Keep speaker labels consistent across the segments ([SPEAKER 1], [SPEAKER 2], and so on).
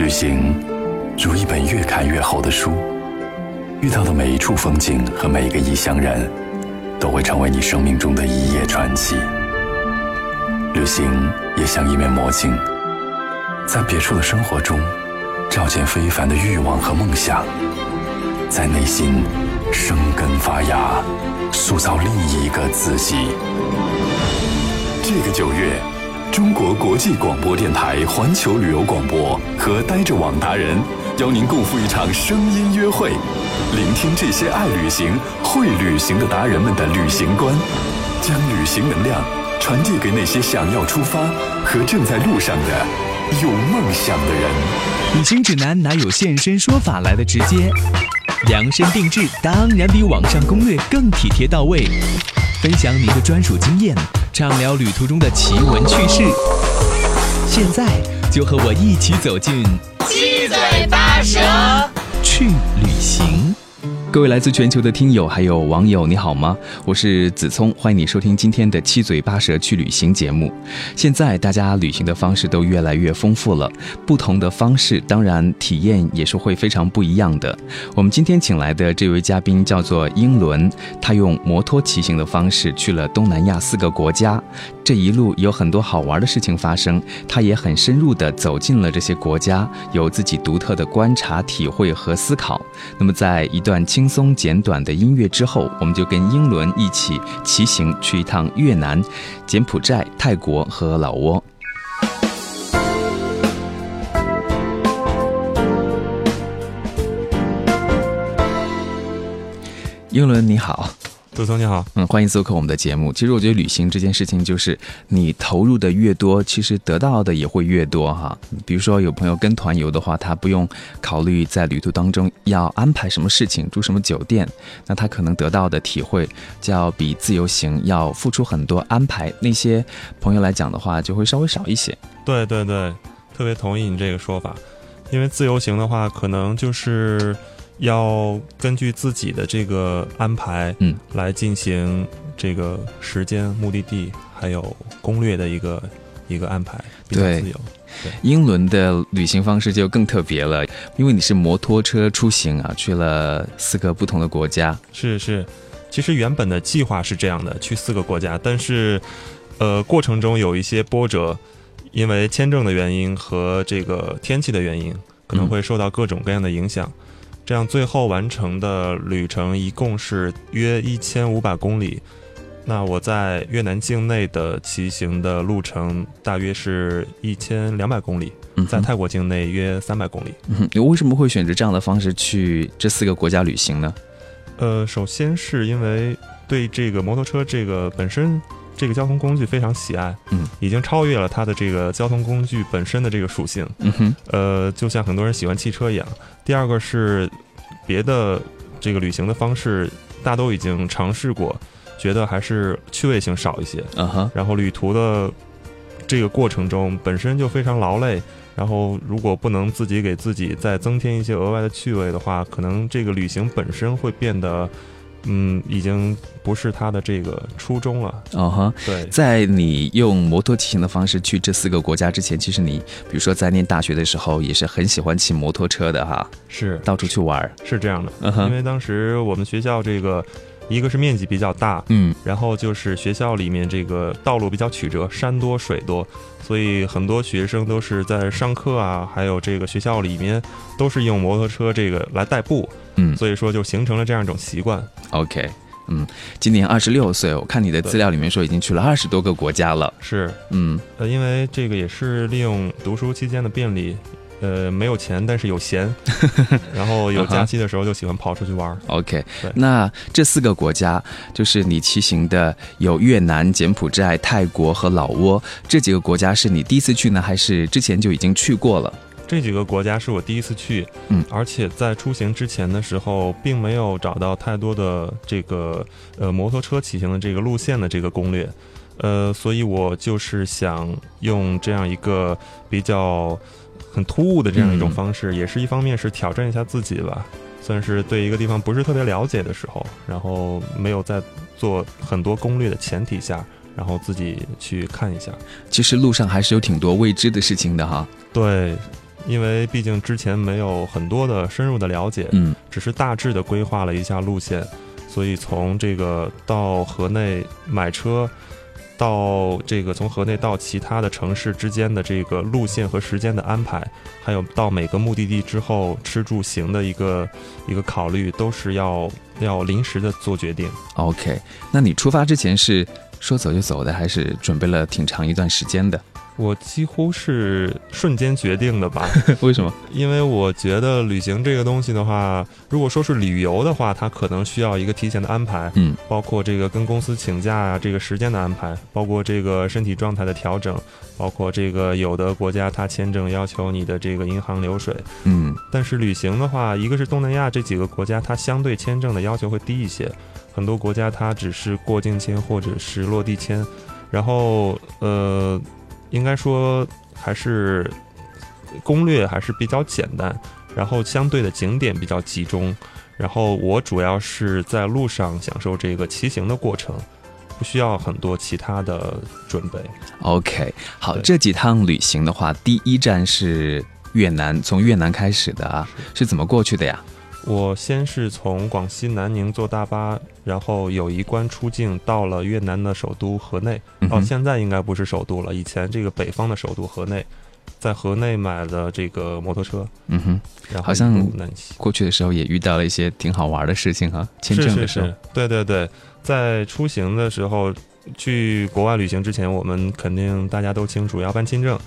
[SPEAKER 1] 旅行如一本越看越厚的书，遇到的每一处风景和每一个异乡人，都会成为你生命中的一页传奇。旅行也像一面魔镜，在别处的生活中，照见非凡的欲望和梦想，在内心生根发芽，塑造另一个自己。这个九月，中国国际广播电台环球旅游广播和呆着网达人邀您共赴一场声音约会，聆听这些爱旅行、会旅行的达人们的旅行观，将旅行能量传递给那些想要出发和正在路上的有梦想的人。
[SPEAKER 2] 旅行指南哪有现身说法来的直接？量身定制当然比网上攻略更体贴到位。分享您的专属经验，畅聊旅途中的奇闻趣事。现在就和我一起走进
[SPEAKER 3] 七嘴八舌
[SPEAKER 2] 去旅行。各位来自全球的听友还有网友，你好吗？我是子聪，欢迎你收听今天的七嘴八舌去旅行节目。现在大家旅行的方式都越来越丰富了，不同的方式，当然体验也是会非常不一样的。我们今天请来的这位嘉宾叫做英伦，他用摩托骑行的方式去了东南亚四个国家，这一路有很多好玩的事情发生，他也很深入地走进了这些国家，有自己独特的观察、体会和思考。那么在一段轻轻松简短的音乐之后，我们就跟英伦一起骑行去一趟越南、柬埔寨、泰国和老挝。英伦你好，
[SPEAKER 4] 杜总你好，
[SPEAKER 2] 嗯，欢迎做客我们的节目。其实我觉得旅行这件事情，就是你投入的越多，其实得到的也会越多哈。比如说有朋友跟团游的话，他不用考虑在旅途当中要安排什么事情、住什么酒店，那他可能得到的体会就要比自由行要付出很多安排。那些朋友来讲的话，就会稍微少一些。
[SPEAKER 4] 对对对，特别同意你这个说法，因为自由行的话，可能就是要根据自己的这个安排，
[SPEAKER 2] 嗯，
[SPEAKER 4] 来进行这个时间、目的地还有攻略的一个一个安排，比较
[SPEAKER 2] 对
[SPEAKER 4] 自由。
[SPEAKER 2] 英伦的旅行方式就更特别了，因为你是摩托车出行啊，去了四个不同的国家。
[SPEAKER 4] 是是，其实原本的计划是这样的，去四个国家，但是，呃，过程中有一些波折，因为签证的原因和这个天气的原因，可能会受到各种各样的影响。这样最后完成的旅程一共是约一千五百公里。那我在越南境内的骑行的路程大约是一千两百公里，在泰国境内约三百公里。
[SPEAKER 2] 嗯，你为什么会选择这样的方式去这四个国家旅行呢？
[SPEAKER 4] 呃，首先是因为对这个摩托车这个本身这个交通工具非常喜爱，
[SPEAKER 2] 嗯，
[SPEAKER 4] 已经超越了它的这个交通工具本身的这个属性，
[SPEAKER 2] 嗯哼，
[SPEAKER 4] 呃，就像很多人喜欢汽车一样。第二个是别的这个旅行的方式，大都已经尝试过，觉得还是趣味性少一些。
[SPEAKER 2] 嗯哼，
[SPEAKER 4] 然后旅途的这个过程中本身就非常劳累，然后如果不能自己给自己再增添一些额外的趣味的话，可能这个旅行本身会变得，嗯，已经不是他的这个初衷了。
[SPEAKER 2] 哦哈。
[SPEAKER 4] 对，
[SPEAKER 2] 在你用摩托骑行的方式去这四个国家之前，其实你比如说在念大学的时候，也是很喜欢骑摩托车的哈，
[SPEAKER 4] 是
[SPEAKER 2] 到处去玩儿。
[SPEAKER 4] 是这样的，
[SPEAKER 2] 嗯哼
[SPEAKER 4] 因为当时我们学校这个，一个是面积比较大，
[SPEAKER 2] 嗯
[SPEAKER 4] 然后就是学校里面这个道路比较曲折，山多水多，所以很多学生都是在上课啊，还有这个学校里面都是用摩托车这个来代步，
[SPEAKER 2] 嗯
[SPEAKER 4] 所以说就形成了这样一种习惯。
[SPEAKER 2] ，OK，嗯，今年二十六岁，我看你的资料里面说已经去了二十多个国家了。
[SPEAKER 4] 是，
[SPEAKER 2] 嗯
[SPEAKER 4] 呃，因为这个也是利用读书期间的便利，呃，没有钱但是有闲，然后有假期的时候就喜欢跑出去玩儿。
[SPEAKER 2] ，OK，那这四个国家就是你骑行的有越南、柬埔寨、泰国和老挝这几个国家，是你第一次去呢，还是之前就已经去过了？
[SPEAKER 4] 这几个国家是我第一次去，
[SPEAKER 2] 嗯
[SPEAKER 4] 而且在出行之前的时候，并没有找到太多的这个呃摩托车骑行的这个路线的这个攻略，呃，所以我就是想用这样一个比较很突兀的这样一种
[SPEAKER 2] 嗯
[SPEAKER 4] 方式，也是一方面是挑战一下自己吧，算是对一个地方不是特别了解的时候，然后没有在做很多攻略的前提下，然后自己去看一下。
[SPEAKER 2] 其实路上还是有挺多未知的事情的哈。
[SPEAKER 4] 对，因为毕竟之前没有很多的深入的了解，
[SPEAKER 2] 嗯
[SPEAKER 4] 只是大致的规划了一下路线，所以从这个到河内买车，到这个从河内到其他的城市之间的这个路线和时间的安排，还有到每个目的地之后吃住行的一个一个考虑，都是要要临时的做决定。
[SPEAKER 2] ，OK。那你出发之前是说走就走的，还是准备了挺长一段时间的？
[SPEAKER 4] 我几乎是瞬间决定的吧，
[SPEAKER 2] 为什么？
[SPEAKER 4] 因为我觉得旅行这个东西的话，如果说是旅游的话，它可能需要一个提前的安排，
[SPEAKER 2] 嗯。
[SPEAKER 4] 包括这个跟公司请假啊，这个时间的安排，包括这个身体状态的调整，包括这个有的国家它签证要求你的这个银行流水，
[SPEAKER 2] 嗯。
[SPEAKER 4] 但是旅行的话，一个是东南亚这几个国家，它相对签证的要求会低一些，很多国家它只是过境签或者是落地签，然后呃，应该说还是攻略还是比较简单，然后相对的景点比较集中，然后我主要是在路上享受这个骑行的过程，不需要很多其他的准备。
[SPEAKER 2] ，OK。好，这几趟旅行的话，第一站是越南，从越南开始的啊，是怎么过去的呀？
[SPEAKER 4] 我先是从广西南宁坐大巴，然后友谊关出境，到了越南的首都河内。哦，
[SPEAKER 2] 嗯哼
[SPEAKER 4] 现在应该不是首都了，以前这个北方的首都河内，在河内买了这个摩托车，
[SPEAKER 2] 嗯哼，
[SPEAKER 4] 然后
[SPEAKER 2] 好像。过去的时候也遇到了一些挺好玩的事情哈，签证的时候。
[SPEAKER 4] 是是是，对对对，在出行的时候，去国外旅行之前，我们肯定大家都清楚要办签证，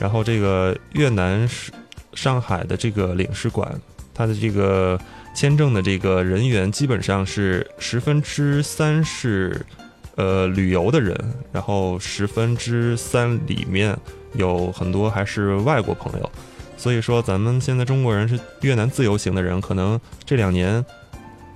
[SPEAKER 4] 然后这个越南是上海的这个领事馆，他的这个签证的这个人员基本上是十分之三是呃旅游的人，然后十分之三里面有很多还是外国朋友。所以说，咱们现在中国人是越南自由行的人，可能这两年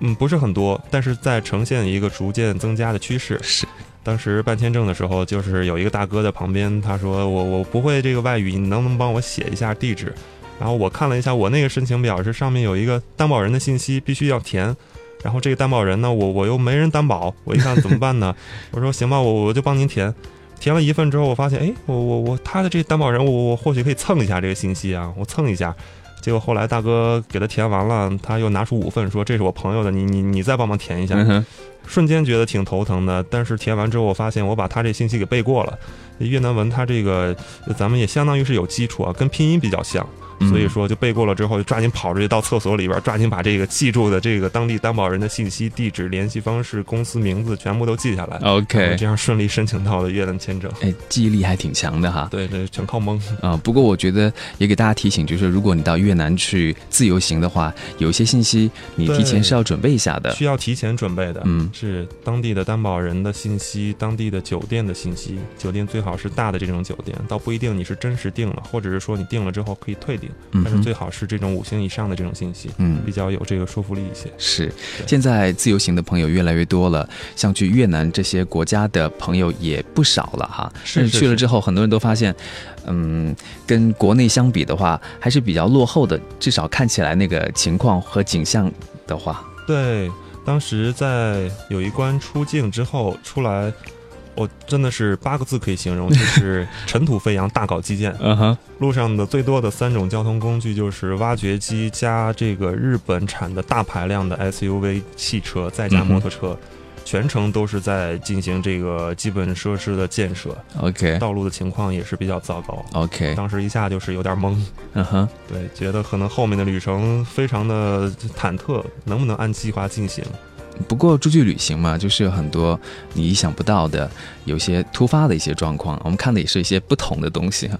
[SPEAKER 4] 嗯，不是很多，但是在呈现一个逐渐增加的趋势。
[SPEAKER 2] 是，
[SPEAKER 4] 当时办签证的时候，就是有一个大哥在旁边，他说我我不会这个外语，你能不能帮我写一下地址？然后我看了一下我那个申请表，是上面有一个担保人的信息必须要填，然后这个担保人呢，我我又没人担保，我一看怎么办呢？我说行吧，我我就帮您填。填了一份之后，我发现，哎，我我我他的这个担保人，我我或许可以蹭一下这个信息啊，我蹭一下。结果后来大哥给他填完了，他又拿出五份说这是我朋友的，你你你再帮忙填一下。
[SPEAKER 2] 嗯，
[SPEAKER 4] 瞬间觉得挺头疼的，但是填完之后，我发现我把他这信息给背过了。越南文它这个呃咱们也相当于是有基础啊，跟拼音比较像，
[SPEAKER 2] 嗯
[SPEAKER 4] 所以说就背过了之后，就抓紧跑出去到厕所里边，抓紧把这个记住的这个当地担保人的信息、地址、联系方式、公司名字全部都记下来。
[SPEAKER 2] OK，
[SPEAKER 4] 这样顺利申请到了越南签证。
[SPEAKER 2] 哎，记忆力还挺强的哈。
[SPEAKER 4] 对对，全靠蒙。
[SPEAKER 2] 啊、不过我觉得也给大家提醒，就是如果你到越南去自由行的话，有一些信息你提前是要准备一下的。
[SPEAKER 4] 需要提前准备的，
[SPEAKER 2] 嗯
[SPEAKER 4] 是当地的担保人的信息，当地的酒店的信息，酒店最好是大的这种酒店，倒不一定你是真实订了，或者是说你订了之后可以退订，
[SPEAKER 2] 嗯，
[SPEAKER 4] 但是最好是这种五星以上的这种信息，
[SPEAKER 2] 嗯
[SPEAKER 4] 比。较有这个说服力一些。
[SPEAKER 2] 是，现在自由行的朋友越来越多了，像去越南这些国家的朋友也不少了哈。
[SPEAKER 4] 是是是
[SPEAKER 2] 去了之后，很多人都发现，嗯，跟国内相比的话，还是比较落后的。至少看起来那个情况和景象的话，
[SPEAKER 4] 对，当时在有一关出境之后出来，我真的是八个字可以形容，就是 尘土飞扬，大搞基建。
[SPEAKER 2] 嗯哼，
[SPEAKER 4] 路上的最多的三种交通工具就是挖掘机加这个日本产的大排量的 SUV 汽车，再加摩托车，全程都是在进行这个基本设施的建设
[SPEAKER 2] ，，OK。
[SPEAKER 4] 道路的情况也是比较糟糕。
[SPEAKER 2] OK，
[SPEAKER 4] 当时一下就是有点懵，
[SPEAKER 2] 嗯哼，
[SPEAKER 4] 对，觉得可能后面的旅程非常的忐忑，能不能按计划进行？
[SPEAKER 2] 不过出去旅行嘛，就是有很多你意想不到的，有些突发的一些状况，我们看的也是一些不同的东西哈。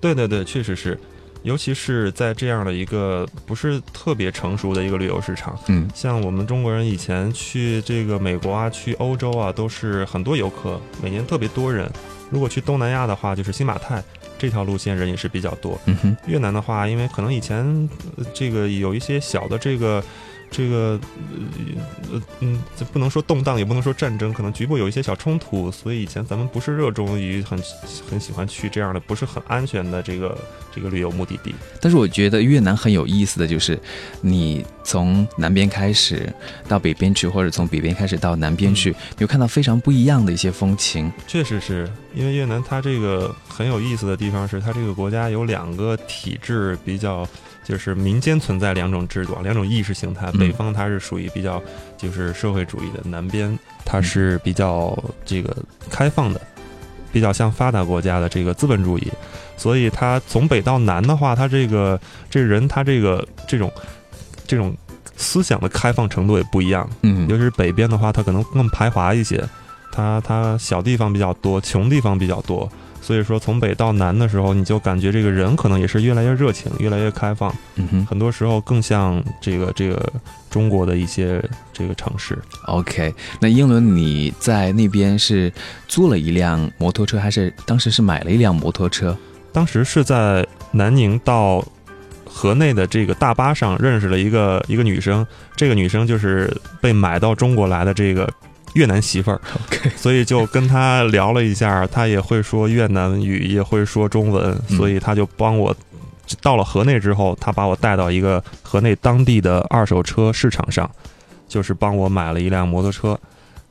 [SPEAKER 4] 对对对，确实是，尤其是在这样的一个不是特别成熟的一个旅游市场，
[SPEAKER 2] 嗯
[SPEAKER 4] 像我们中国人以前去这个美国啊，去欧洲啊，都是很多游客，每年特别多人。如果去东南亚的话，就是新马泰这条路线人也是比较多。
[SPEAKER 2] 嗯哼，
[SPEAKER 4] 越南的话，因为可能以前呃这个有一些小的这个这个呃呃嗯，这不能说动荡，也不能说战争，可能局部有一些小冲突，所以以前咱们不是热衷于很很喜欢去这样的不是很安全的这个这个旅游目的地。
[SPEAKER 2] 但是我觉得越南很有意思的就是，你从南边开始到北边去，或者从北边开始到南边去，你会看到非常不一样的一些风情。
[SPEAKER 4] 确实是因为越南它这个很有意思的地方是，它这个国家有两个体制比较，就是民间存在两种制度，两种意识形态。
[SPEAKER 2] 嗯
[SPEAKER 4] 北方它是属于比较就是社会主义的，南边它是比较这个开放的，比较像发达国家的这个资本主义。所以它从北到南的话，它这个这人他这个这种这种思想的开放程度也不一样。
[SPEAKER 2] 嗯
[SPEAKER 4] 尤其是北边的话，它可能更排华一些，它它小地方比较多，穷地方比较多，所以说从北到南的时候，你就感觉这个人可能也是越来越热情，越来越开放，
[SPEAKER 2] 嗯哼
[SPEAKER 4] 很多时候更像这个这个中国的一些这个城市。
[SPEAKER 2] ，OK。那英伦你在那边是租了一辆摩托车，还是当时是买了一辆摩托车？
[SPEAKER 4] 当时是在南宁到河内的这个大巴上认识了一个一个女生，这个女生就是被买到中国来的这个越南媳妇儿。
[SPEAKER 2] OK，
[SPEAKER 4] 所以就跟他聊了一下，他也会说越南语，也会说中文，
[SPEAKER 2] 嗯
[SPEAKER 4] 所以他就帮我。到了河内之后，他把我带到一个河内当地的二手车市场上，就是帮我买了一辆摩托车，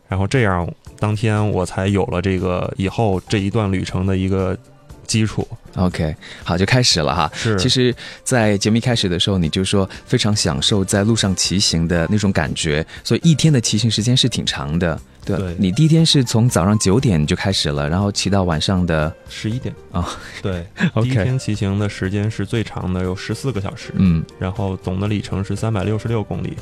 [SPEAKER 4] 然后这样当天我才有了这个以后这一段旅程的一个基础。
[SPEAKER 2] OK，好，就开始了哈。
[SPEAKER 4] 是，
[SPEAKER 2] 其实，在节目一开始的时候，你就说非常享受在路上骑行的那种感觉，所以一天的骑行时间是挺长的。对
[SPEAKER 4] 对
[SPEAKER 2] 你第一天是从早上九点就开始了，然后骑到晚上的
[SPEAKER 4] 十一点
[SPEAKER 2] 啊
[SPEAKER 4] 对，第一
[SPEAKER 2] OK，
[SPEAKER 4] 天骑行的时间是最长的，有十四个小时。
[SPEAKER 2] 嗯
[SPEAKER 4] 然后总的里程是三百六十六公里，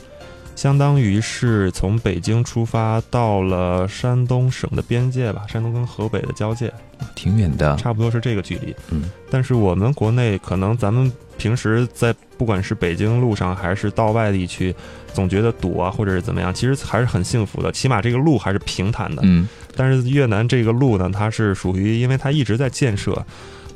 [SPEAKER 4] 相当于是从北京出发到了山东省的边界吧，山东跟河北的交界，
[SPEAKER 2] 挺远的。
[SPEAKER 4] 差不多是这个距离。
[SPEAKER 2] 嗯
[SPEAKER 4] 但是我们国内可能咱们平时在不管是北京路上还是到外地去，总觉得堵啊，或者是怎么样，其实还是很幸福的，起码这个路还是平坦的。
[SPEAKER 2] 嗯
[SPEAKER 4] 但是越南这个路呢，它是属于因为它一直在建设，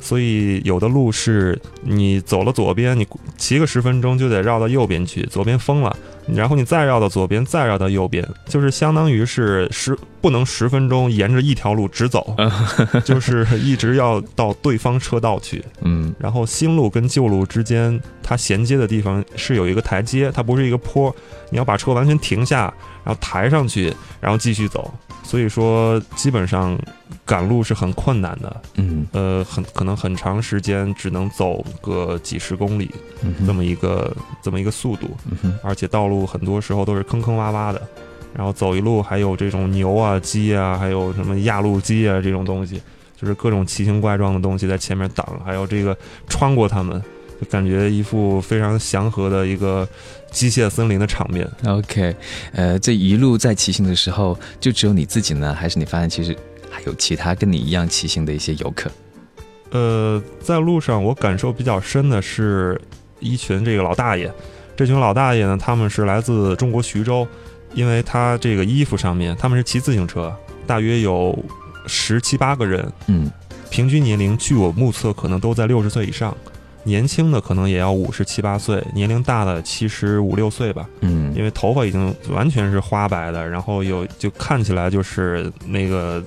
[SPEAKER 4] 所以有的路是你走了左边，你骑个十分钟就得绕到右边去，左边封了，然后你再绕到左边，再绕到右边，就是相当于是十不能十分钟沿着一条路直走，就是一直要到对方车道去。
[SPEAKER 2] 嗯
[SPEAKER 4] 然后新路跟旧路之间，它衔接的地方是有一个台阶，它不是一个坡，你要把车完全停下，然后抬上去，然后继续走。所以说，基本上赶路是很困难的，
[SPEAKER 2] 嗯。
[SPEAKER 4] 呃，很可能很长时间只能走个几十公里
[SPEAKER 2] 嗯
[SPEAKER 4] 这么一个这么一个速度，
[SPEAKER 2] 嗯
[SPEAKER 4] 而且道路很多时候都是坑坑洼洼的，然后走一路还有这种牛啊、鸡啊，还有什么压路机啊这种东西，就是各种奇形怪状的东西在前面挡，还有这个穿过它们，就感觉一副非常祥和的一个机械森林的场面。
[SPEAKER 2] OK，呃，这一路在骑行的时候，就只有你自己呢，还是你发现其实还有其他跟你一样骑行的一些游客？
[SPEAKER 4] 呃，在路上我感受比较深的是一群这个老大爷，这群老大爷呢，他们是来自中国徐州，因为他这个衣服上面他们是骑自行车，大约有十七八个人，
[SPEAKER 2] 嗯
[SPEAKER 4] 平均年龄据我目测可能都在六十岁以上，年轻的可能也要五十七八岁，年龄大的七十五六岁吧，
[SPEAKER 2] 嗯。
[SPEAKER 4] 因为头发已经完全是花白的，然后有就看起来就是那个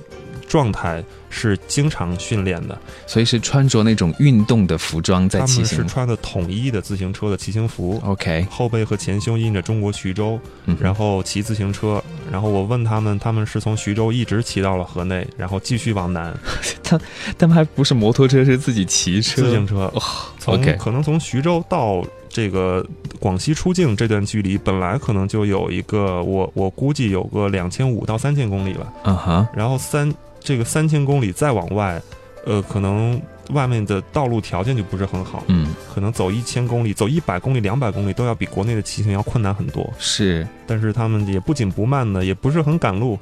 [SPEAKER 4] 状态是经常训练的。
[SPEAKER 2] 所以是穿着那种运动的服装在
[SPEAKER 4] 他
[SPEAKER 2] 骑行。
[SPEAKER 4] 他们是穿的统一的自行车的骑行服
[SPEAKER 2] ，OK，
[SPEAKER 4] 后背和前胸印着中国徐州，然后骑自行车。然后我问他们，他们是从徐州一直骑到了河内，然后继续往南
[SPEAKER 2] 他他们还不是摩托车，是自己骑车。
[SPEAKER 4] 自行车。从
[SPEAKER 2] OK
[SPEAKER 4] 可能从徐州到这个广西出境这段距离，本来可能就有一个我我估计有个两千五到三千公里了。
[SPEAKER 2] 嗯哼，
[SPEAKER 4] 然后三这个三千公里再往外，呃，可能外面的道路条件就不是很好，
[SPEAKER 2] 嗯，
[SPEAKER 4] 可能走一千公里、走一百公里、两百公里都要比国内的骑行要困难很多。
[SPEAKER 2] 是，
[SPEAKER 4] 但是他们也不紧不慢的，也不是很赶路。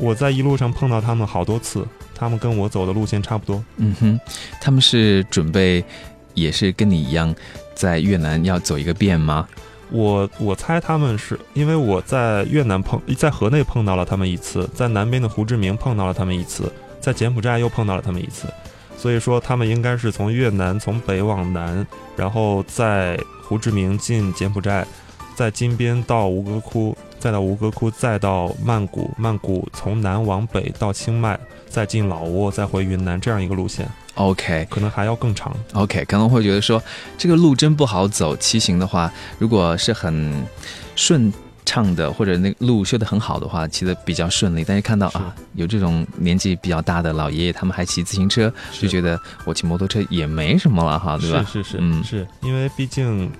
[SPEAKER 4] 我在一路上碰到他们好多次，他们跟我走的路线差不多。
[SPEAKER 2] 嗯哼，他们是准备也是跟你一样在越南要走一个遍吗？
[SPEAKER 4] 我我猜他们是因为我在越南碰，在河内碰到了他们一次，在南边的胡志明碰到了他们一次，在柬埔寨又碰到了他们一次，所以说他们应该是从越南从北往南，然后在胡志明进柬埔寨，在金边到吴哥窟，再到吴哥窟，再到曼谷，曼谷从南往北到清迈，再进老挝，再回云南，这样一个路线。
[SPEAKER 2] OK，
[SPEAKER 4] 可能还要更长。
[SPEAKER 2] OK，可能会觉得说这个路真不好走。骑行的话，如果是很顺畅的，或者那路修得很好的话，骑得比较顺利。但是看到啊，有这种年纪比较大的老爷爷，他们还骑自行车，就觉得我骑摩托车也没什么了哈，对吧？
[SPEAKER 4] 是是是，嗯，是因为毕竟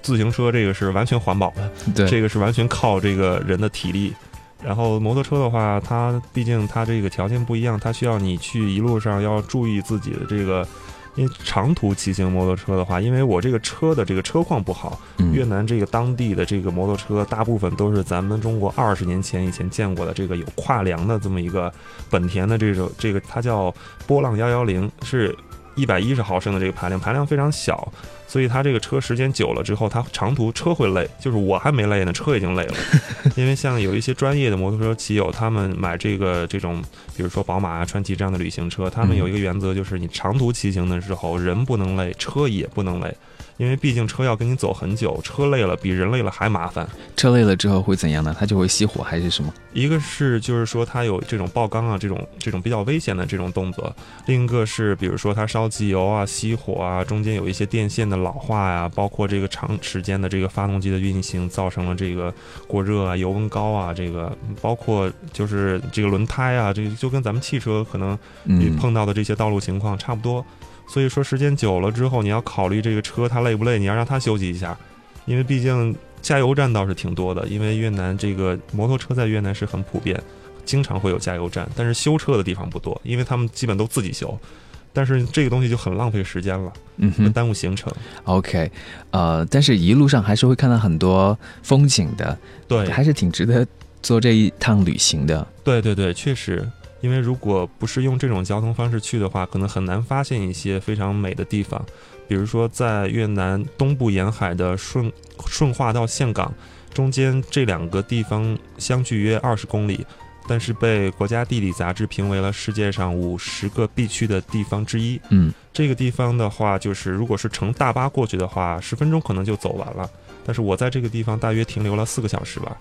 [SPEAKER 4] 自行车这个是完全环保的，
[SPEAKER 2] 对，
[SPEAKER 4] 这个是完全靠这个人的体力。然后摩托车的话，它毕竟它这个条件不一样，它需要你去一路上要注意自己的这个，因为长途骑行摩托车的话，因为我这个车的这个车况不好，越南这个当地的这个摩托车大部分都是咱们中国二十年前以前见过的这个有跨梁的这么一个本田的这种这个它叫波浪幺幺零，是一百一十毫升的这个排量，排量非常小。所以它这个车时间久了之后，它长途车会累，就是我还没累呢，车已经累了。因为像有一些专业的摩托车骑友，他们买这个这种，比如说宝马啊、川崎这样的旅行车，他们有一个原则，就是你长途骑行的时候，人不能累，车也不能累。因为毕竟车要跟你走很久，车累了比人累了还麻烦。
[SPEAKER 2] 车累了之后会怎样呢？它就会熄火还是什么？
[SPEAKER 4] 一个是就是说它有这种爆缸啊，这种这种比较危险的这种动作；另一个是比如说它烧机油啊、熄火啊，中间有一些电线的老化呀，包括这个长时间的这个发动机的运行造成了这个过热啊、油温高啊，这个包括就是这个轮胎啊，这个就跟咱们汽车可能碰到的这些道路情况差不多。所以说，时间久了之后，你要考虑这个车它累不累，你要让它休息一下，因为毕竟加油站倒是挺多的。因为越南这个摩托车在越南是很普遍，经常会有加油站，但是修车的地方不多，因为他们基本都自己修。但是这个东西就很浪费时间了，嗯，很耽误行程。
[SPEAKER 2] OK，呃，但是一路上还是会看到很多风景的，
[SPEAKER 4] 对，
[SPEAKER 2] 还是挺值得做这一趟旅行的。
[SPEAKER 4] 对对对，确实。因为如果不是用这种交通方式去的话，可能很难发现一些非常美的地方。比如说，在越南东部沿海的顺顺化到岘港中间这两个地方相距约二十公里，但是被国家地理杂志评为了世界上五十个必去的地方之一。
[SPEAKER 2] 嗯，
[SPEAKER 4] 这个地方的话，就是如果是乘大巴过去的话，十分钟可能就走完了。但是我在这个地方大约停留了四个小时吧。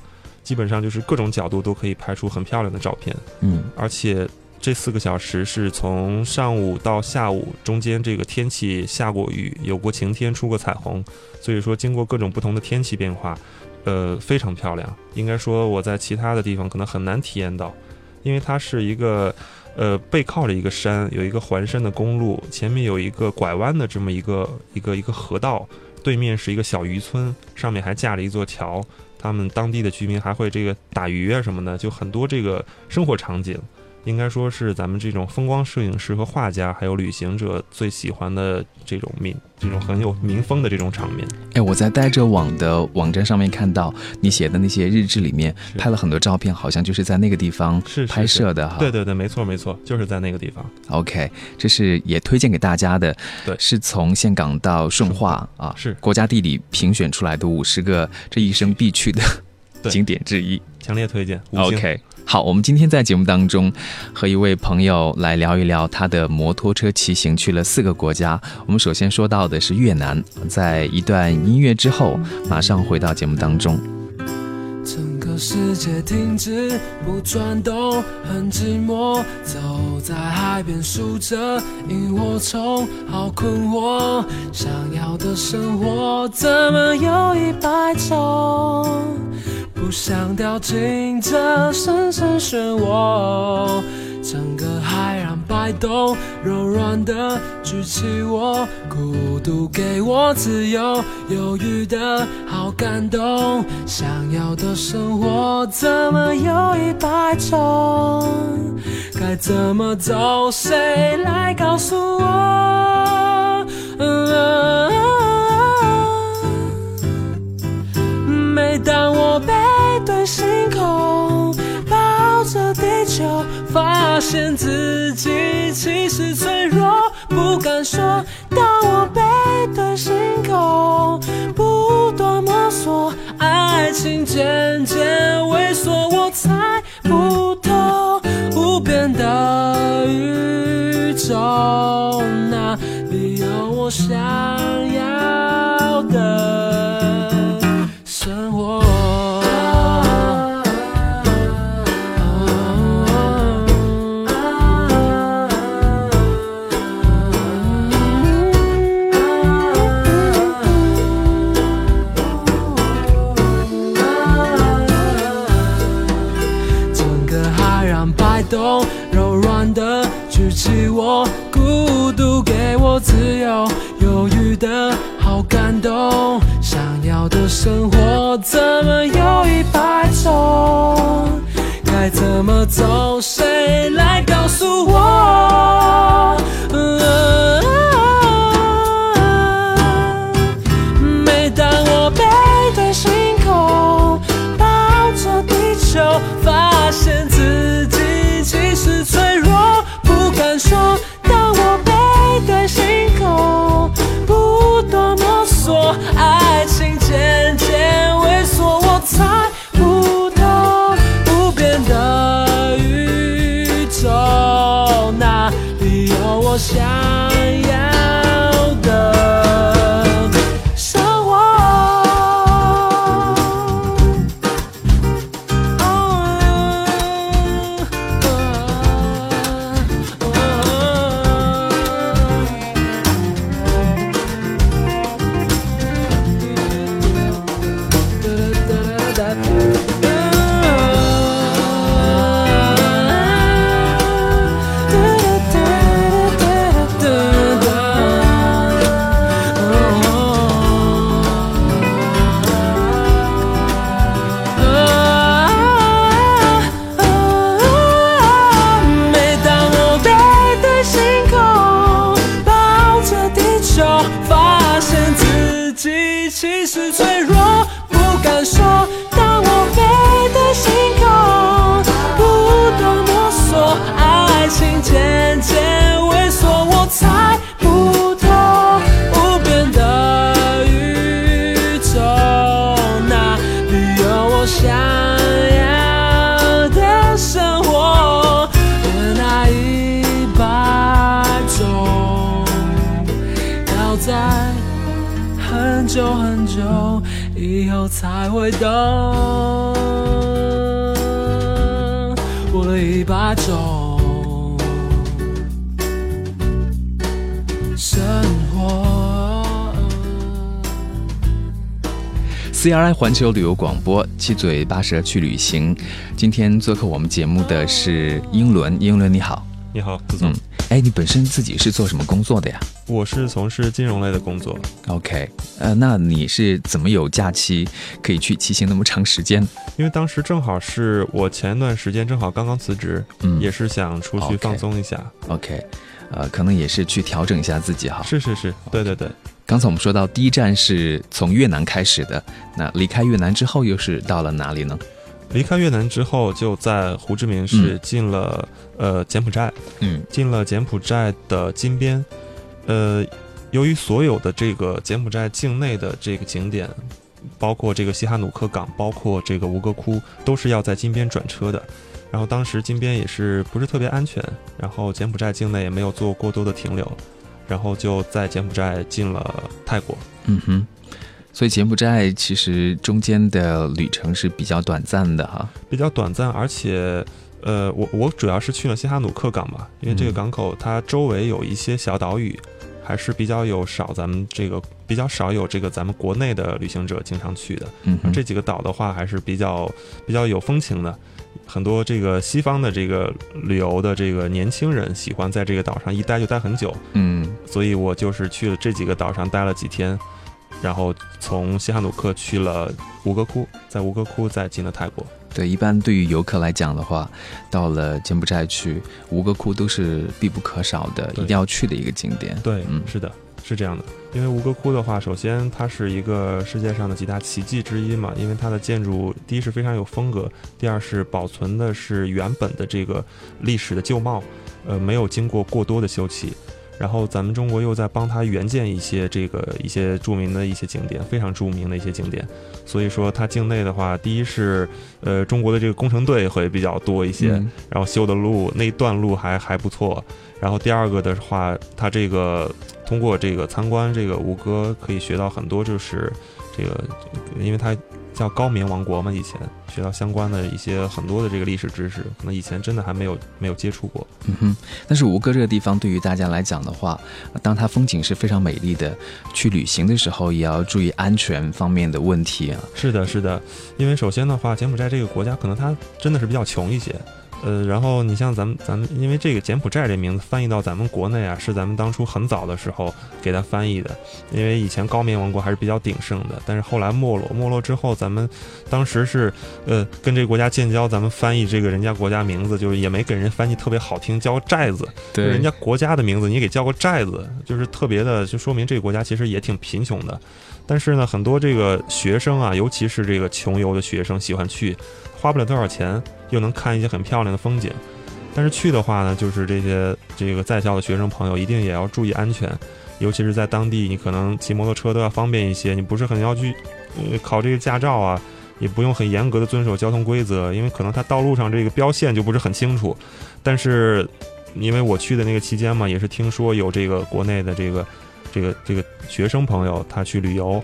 [SPEAKER 4] 基本上就是各种角度都可以拍出很漂亮的照片，
[SPEAKER 2] 嗯，
[SPEAKER 4] 而且这四个小时是从上午到下午，中间这个天气下过雨，有过晴天，出过彩虹，所以说经过各种不同的天气变化，呃，非常漂亮。应该说我在其他的地方可能很难体验到，因为它是一个呃背靠着一个山，有一个环山的公路，前面有一个拐弯的这么一个一个一个河道，对面是一个小渔村，上面还架着一座桥。他们当地的居民还会这个打鱼啊什么的，就很多这个生活场景。应该说是咱们这种风光摄影师和画家，还有旅行者最喜欢的这种民，这种很有民风的这种场面。
[SPEAKER 2] 哎，我在呆着网的网站上面看到你写的那些日志里面拍了很多照片，好像就是在那个地方拍摄的哈。
[SPEAKER 4] 对对对，没错没错，就是在那个地方。
[SPEAKER 2] OK，这是也推荐给大家的。
[SPEAKER 4] 对，
[SPEAKER 2] 是从岘港到顺化啊，
[SPEAKER 4] 是
[SPEAKER 2] 国家地理评选出来的五十个这一生必去的景点之一，
[SPEAKER 4] 强烈推荐。
[SPEAKER 2] OK。好，我们今天在节目当中和一位朋友来聊一聊他的摩托车骑行去了四个国家。我们首先说到的是越南，在一段音乐之后，马上回到节目当中。
[SPEAKER 5] 世界停止不转动，很寂寞，走在海边数着萤火虫，好困惑，想要的生活怎么有一百种？不想掉进这深深漩涡，整个海让摆动，柔软的举起我，孤独给我自由，犹豫的好感动，想要的生活怎么有一百种？该怎么走？谁来告诉我？每当我背对星空，抱着地球，发现自己其实脆弱，不敢说。当我背对星空，不断摸索，爱情渐渐萎缩，我猜不透无边的宇宙，哪里有我想要的？生活怎么有一百种？该怎么走？谁来告诉我？
[SPEAKER 2] 环球旅游广播，七嘴八舌去旅行。今天做客我们节目的是英伦，英伦你好。
[SPEAKER 4] 你好，子总，
[SPEAKER 2] 嗯，哎，你本身自己是做什么工作的呀
[SPEAKER 4] 我是从事金融类的工作
[SPEAKER 2] ，？OK，呃，那你是怎么有假期可以去骑行那么长时间？
[SPEAKER 4] 因为当时正好是我前一段时间正好刚刚辞职，
[SPEAKER 2] 嗯
[SPEAKER 4] 也是想出去放松一下。
[SPEAKER 2] OK，呃，可能也是去调整一下自己哈。
[SPEAKER 4] 是是是，对对对。
[SPEAKER 2] 刚才我们说到第一站是从越南开始的，那离开越南之后又是到了哪里呢？
[SPEAKER 4] 离开越南之后，就在胡志明市进了、呃柬埔寨，
[SPEAKER 2] 嗯
[SPEAKER 4] 进了柬埔寨的金边。呃，由于所有的这个柬埔寨境内的这个景点，包括这个西哈努克港，包括这个吴哥窟，都是要在金边转车的。然后当时金边也是不是特别安全，然后柬埔寨境内也没有做过多的停留，然后就在柬埔寨进了泰国。
[SPEAKER 2] 嗯哼，所以柬埔寨其实中间的旅程是比较短暂的哈。
[SPEAKER 4] 比较短暂，而且，呃，我我主要是去了西哈努克港嘛，因为这个
[SPEAKER 2] 嗯
[SPEAKER 4] 港口它周围有一些小岛屿，还是比较有少咱们这个比较少有这个咱们国内的旅行者经常去的。
[SPEAKER 2] 嗯，
[SPEAKER 4] 这几个岛的话，还是比较比较有风情的。很多这个西方的这个旅游的这个年轻人喜欢在这个岛上一待就待很久，
[SPEAKER 2] 嗯
[SPEAKER 4] 所以我就是去了这几个岛上待了几天，然后从西哈努克去了吴哥窟，在吴哥窟再进了泰国。
[SPEAKER 2] 对，一般对于游客来讲的话，到了柬埔寨去，吴哥窟都是必不可少的，一定要去的一个景点。
[SPEAKER 4] 对，
[SPEAKER 2] 嗯
[SPEAKER 4] 是的，是这样的。因为吴哥窟的话，首先它是一个世界上的几大奇迹之一嘛，因为它的建筑第一是非常有风格，第二是保存的是原本的这个历史的旧貌，呃，没有经过过多的修葺。然后咱们中国又在帮他援建一些这个一些著名的一些景点，非常著名的一些景点。所以说它境内的话，第一是呃中国的这个工程队会比较多一些，
[SPEAKER 2] 嗯
[SPEAKER 4] 然后修的路那一段路还还不错。然后第二个的话，它这个通过这个参观这个吴哥，可以学到很多，就是这个，因为它叫高棉王国嘛，以前学到相关的一些很多的这个历史知识，可能以前真的还没有没有接触过。
[SPEAKER 2] 嗯哼，但是吴哥这个地方对于大家来讲的话，呃当它风景是非常美丽的，去旅行的时候也要注意安全方面的问题啊。
[SPEAKER 4] 是的，是的，因为首先的话，柬埔寨这个国家可能它真的是比较穷一些，呃，然后你像咱们咱们，因为这个柬埔寨这名字翻译到咱们国内啊，是咱们当初很早的时候给它翻译的。因为以前高棉王国还是比较鼎盛的，但是后来没落，没落之后，咱们当时是呃跟这个国家建交，咱们翻译这个人家国家名字，就是也没给人翻译特别好听，叫个寨子。
[SPEAKER 2] 对，
[SPEAKER 4] 人家国家的名字你给叫个寨子，就是特别的，就说明这个国家其实也挺贫穷的。但是呢，很多这个学生啊，尤其是这个穷游的学生，喜欢去，花不了多少钱。又能看一些很漂亮的风景，但是去的话呢，就是这些这个在校的学生朋友一定也要注意安全，尤其是在当地，你可能骑摩托车都要方便一些，你不是很要去呃考这个驾照啊，也不用很严格的遵守交通规则，因为可能它道路上这个标线就不是很清楚。但是因为我去的那个期间嘛，也是听说有这个国内的这个这个这个学生朋友他去旅游，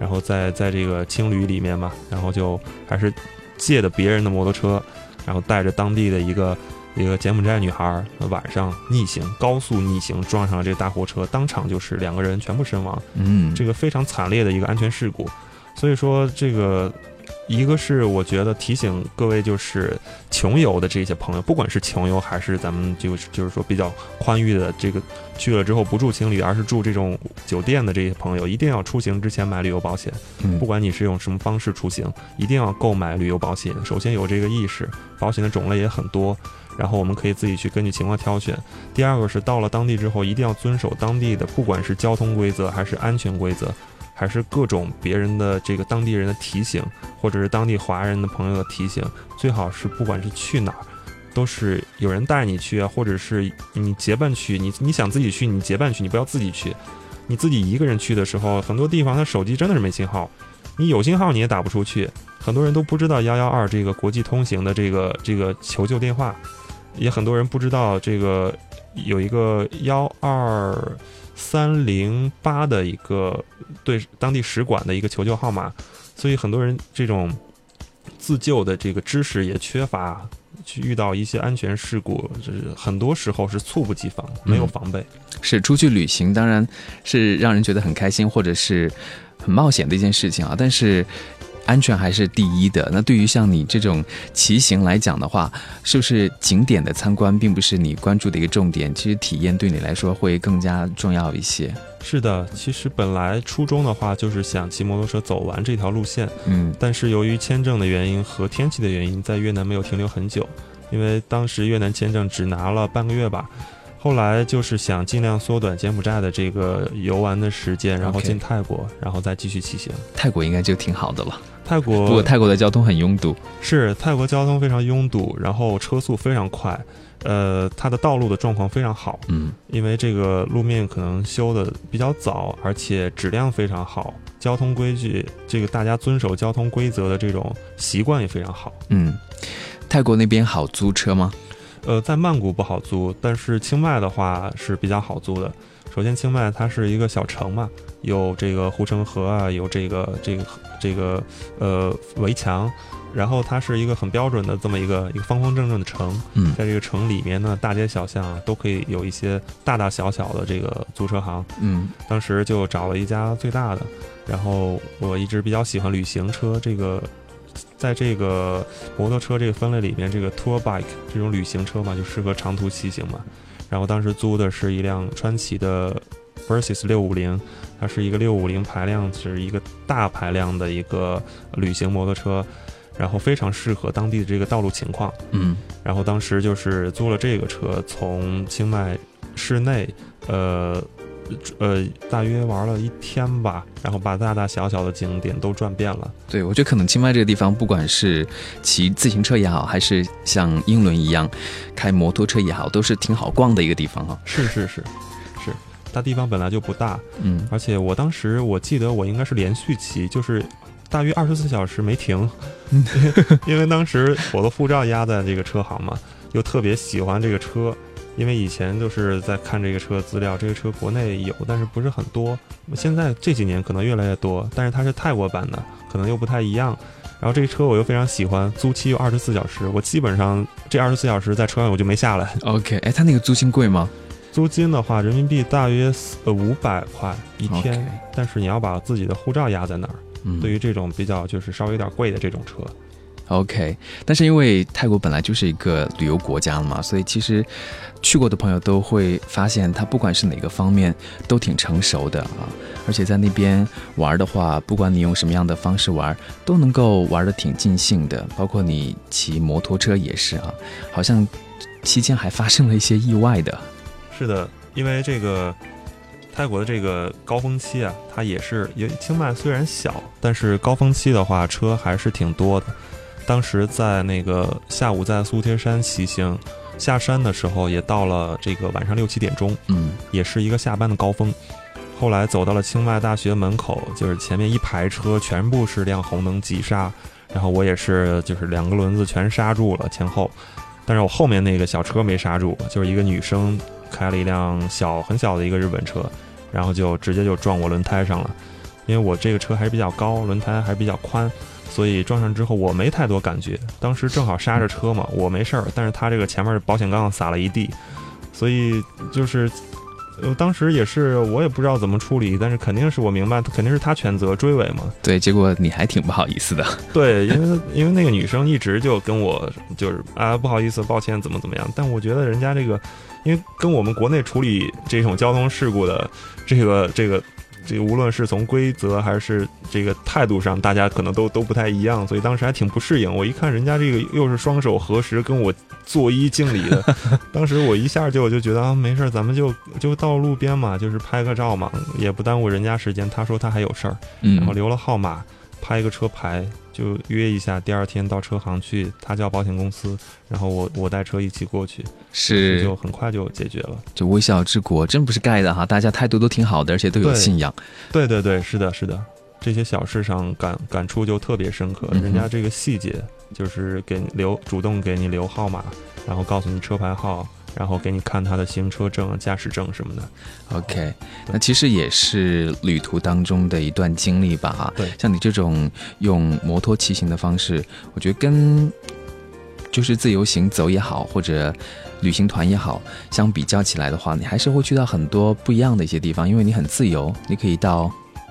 [SPEAKER 4] 然后在在这个青旅里面嘛，然后就还是借的别人的摩托车。然后带着当地的一个一个柬埔寨女孩，晚上逆行，高速逆行撞上了这个大货车，当场就是两个人全部身亡。
[SPEAKER 2] 嗯，
[SPEAKER 4] 这个非常惨烈的一个安全事故。所以说这个。一个是我觉得提醒各位，就是穷游的这些朋友，不管是穷游还是咱们就是就是说比较宽裕的这个去了之后不住青旅，而是住这种酒店的这些朋友，一定要出行之前买旅游保险。
[SPEAKER 2] 嗯，
[SPEAKER 4] 不管你是用什么方式出行，一定要购买旅游保险。首先有这个意识，保险的种类也很多，然后我们可以自己去根据情况挑选。第二个是到了当地之后，一定要遵守当地的，不管是交通规则还是安全规则。还是各种别人的这个当地人的提醒，或者是当地华人的朋友的提醒，最好是不管是去哪儿，都是有人带你去啊，或者是你结伴去。你你想自己去，你结伴去，你不要自己去。你自己一个人去的时候，很多地方他手机真的是没信号，你有信号你也打不出去。很多人都不知道幺幺二这个国际通行的这个这个求救电话，也很多人不知道这个有一个幺二。三零八的一个对当地使馆的一个求救号码，所以很多人这种自救的这个知识也缺乏，去遇到一些安全事故，就是很多时候是猝不及防，没有防备。
[SPEAKER 2] 是出去旅行，当然是让人觉得很开心，或者是很冒险的一件事情啊，但是。安全还是第一的。那对于像你这种骑行来讲的话，是不是景点的参观并不是你关注的一个重点？其实体验对你来说会更加重要一些。
[SPEAKER 4] 是的，其实本来初衷的话就是想骑摩托车走完这条路线，
[SPEAKER 2] 嗯，
[SPEAKER 4] 但是由于签证的原因和天气的原因，在越南没有停留很久，因为当时越南签证只拿了半个月吧。后来就是想尽量缩短柬埔寨的这个游玩的时间，然后进泰国，然后再继续骑行。
[SPEAKER 2] 泰国应该就挺好的了。
[SPEAKER 4] 泰国
[SPEAKER 2] 不过泰国的交通很拥堵，
[SPEAKER 4] 是泰国交通非常拥堵，然后车速非常快，呃，它的道路的状况非常好，
[SPEAKER 2] 嗯，
[SPEAKER 4] 因为这个路面可能修的比较早，而且质量非常好，交通规矩，这个大家遵守交通规则的这种习惯也非常好，
[SPEAKER 2] 嗯，泰国那边好租车吗？
[SPEAKER 4] 呃，在曼谷不好租，但是清迈的话是比较好租的。首先，清迈它是一个小城嘛，有这个护城河啊，有这个这个这个呃围墙，然后它是一个很标准的这么一个一个方方正正的城。
[SPEAKER 2] 嗯，
[SPEAKER 4] 在这个城里面呢，大街小巷都可以有一些大大小小的这个租车行。
[SPEAKER 2] 嗯，
[SPEAKER 4] 当时就找了一家最大的，然后我一直比较喜欢旅行车这个。在这个摩托车这个分类里面，这个 tour bike 这种旅行车嘛，就适合长途骑行嘛。然后当时租的是一辆川崎的 Versys 六五零，它是一个六五零排量，是一个大排量的一个旅行摩托车，然后非常适合当地的这个道路情况。
[SPEAKER 2] 嗯，
[SPEAKER 4] 然后当时就是租了这个车，从清迈市内，呃。呃，大约玩了一天吧，然后把大大小小的景点都转遍了。
[SPEAKER 2] 对，我觉得可能清迈这个地方，不管是骑自行车也好，还是像英伦一样开摩托车也好，都是挺好逛的一个地方哈。
[SPEAKER 4] 是是是是，它地方本来就不大，
[SPEAKER 2] 嗯，
[SPEAKER 4] 而且我当时我记得我应该是连续骑，就是大约二十四小时没停，因为当时我的护照压在这个车行嘛，又特别喜欢这个车。因为以前就是在看这个车资料，这个车国内有，但是不是很多。现在这几年可能越来越多，但是它是泰国版的，可能又不太一样。然后这个车我又非常喜欢，租期又二十四小时，我基本上这二十四小时在车上我就没下来。
[SPEAKER 2] OK，哎，它那个租金贵吗？
[SPEAKER 4] 租金的话，人民币大约呃五百块一天，但是你要把自己的护照压在那儿。对于这种比较就是稍微有点贵的这种车。
[SPEAKER 2] OK，但是因为泰国本来就是一个旅游国家嘛，所以其实去过的朋友都会发现，它不管是哪个方面都挺成熟的啊。而且在那边玩的话，不管你用什么样的方式玩，都能够玩的挺尽兴的。包括你骑摩托车也是啊，好像期间还发生了一些意外的。
[SPEAKER 4] 是的，因为这个泰国的这个高峰期啊，它也是，也清迈虽然小，但是高峰期的话车还是挺多的。当时在那个下午在苏贴山骑行，下山的时候也到了这个晚上六七点钟，
[SPEAKER 2] 嗯，
[SPEAKER 4] 也是一个下班的高峰。后来走到了清迈大学门口，就是前面一排车全部是亮红灯急刹，然后我也是就是两个轮子全刹住了前后，但是我后面那个小车没刹住，就是一个女生开了一辆小很小的一个日本车，然后就直接就撞我轮胎上了，因为我这个车还是比较高，轮胎还是比较宽。所以撞上之后我没太多感觉，当时正好刹着车嘛，我没事儿。但是他这个前面保险杠撒了一地，所以就是，呃，当时也是我也不知道怎么处理，但是肯定是我明白，肯定是他全责追尾嘛。
[SPEAKER 2] 对，结果你还挺不好意思的。
[SPEAKER 4] 对，因为因为那个女生一直就跟我就是啊不好意思，抱歉，怎么怎么样。但我觉得人家这个，因为跟我们国内处理这种交通事故的这个这个。这无论是从规则还是这个态度上，大家可能都都不太一样，所以当时还挺不适应。我一看人家这个又是双手合十跟我作揖敬礼的，当时我一下就我就觉得啊，没事，咱们就就到路边嘛，就是拍个照嘛，也不耽误人家时间。他说他还有事儿，然后留了号码，拍一个车牌。就约一下，第二天到车行去，他叫保险公司，然后我我带车一起过去，
[SPEAKER 2] 是
[SPEAKER 4] 就很快就解决了。
[SPEAKER 2] 就微笑之国真不是盖的哈，大家态度都挺好的，而且都有信仰。
[SPEAKER 4] 对对对，是的，是的，这些小事上感感触就特别深刻。人家这个细节就是给留主动给你留号码，然后告诉你车牌号。然后给你看他的行车证、驾驶证什么的。
[SPEAKER 2] OK，那其实也是旅途当中的一段经历吧？哈，
[SPEAKER 4] 对，
[SPEAKER 2] 像你这种用摩托骑行的方式，我觉得跟就是自由行走也好，或者旅行团也好，相比较起来的话，你还是会去到很多不一样的一些地方，因为你很自由，你可以到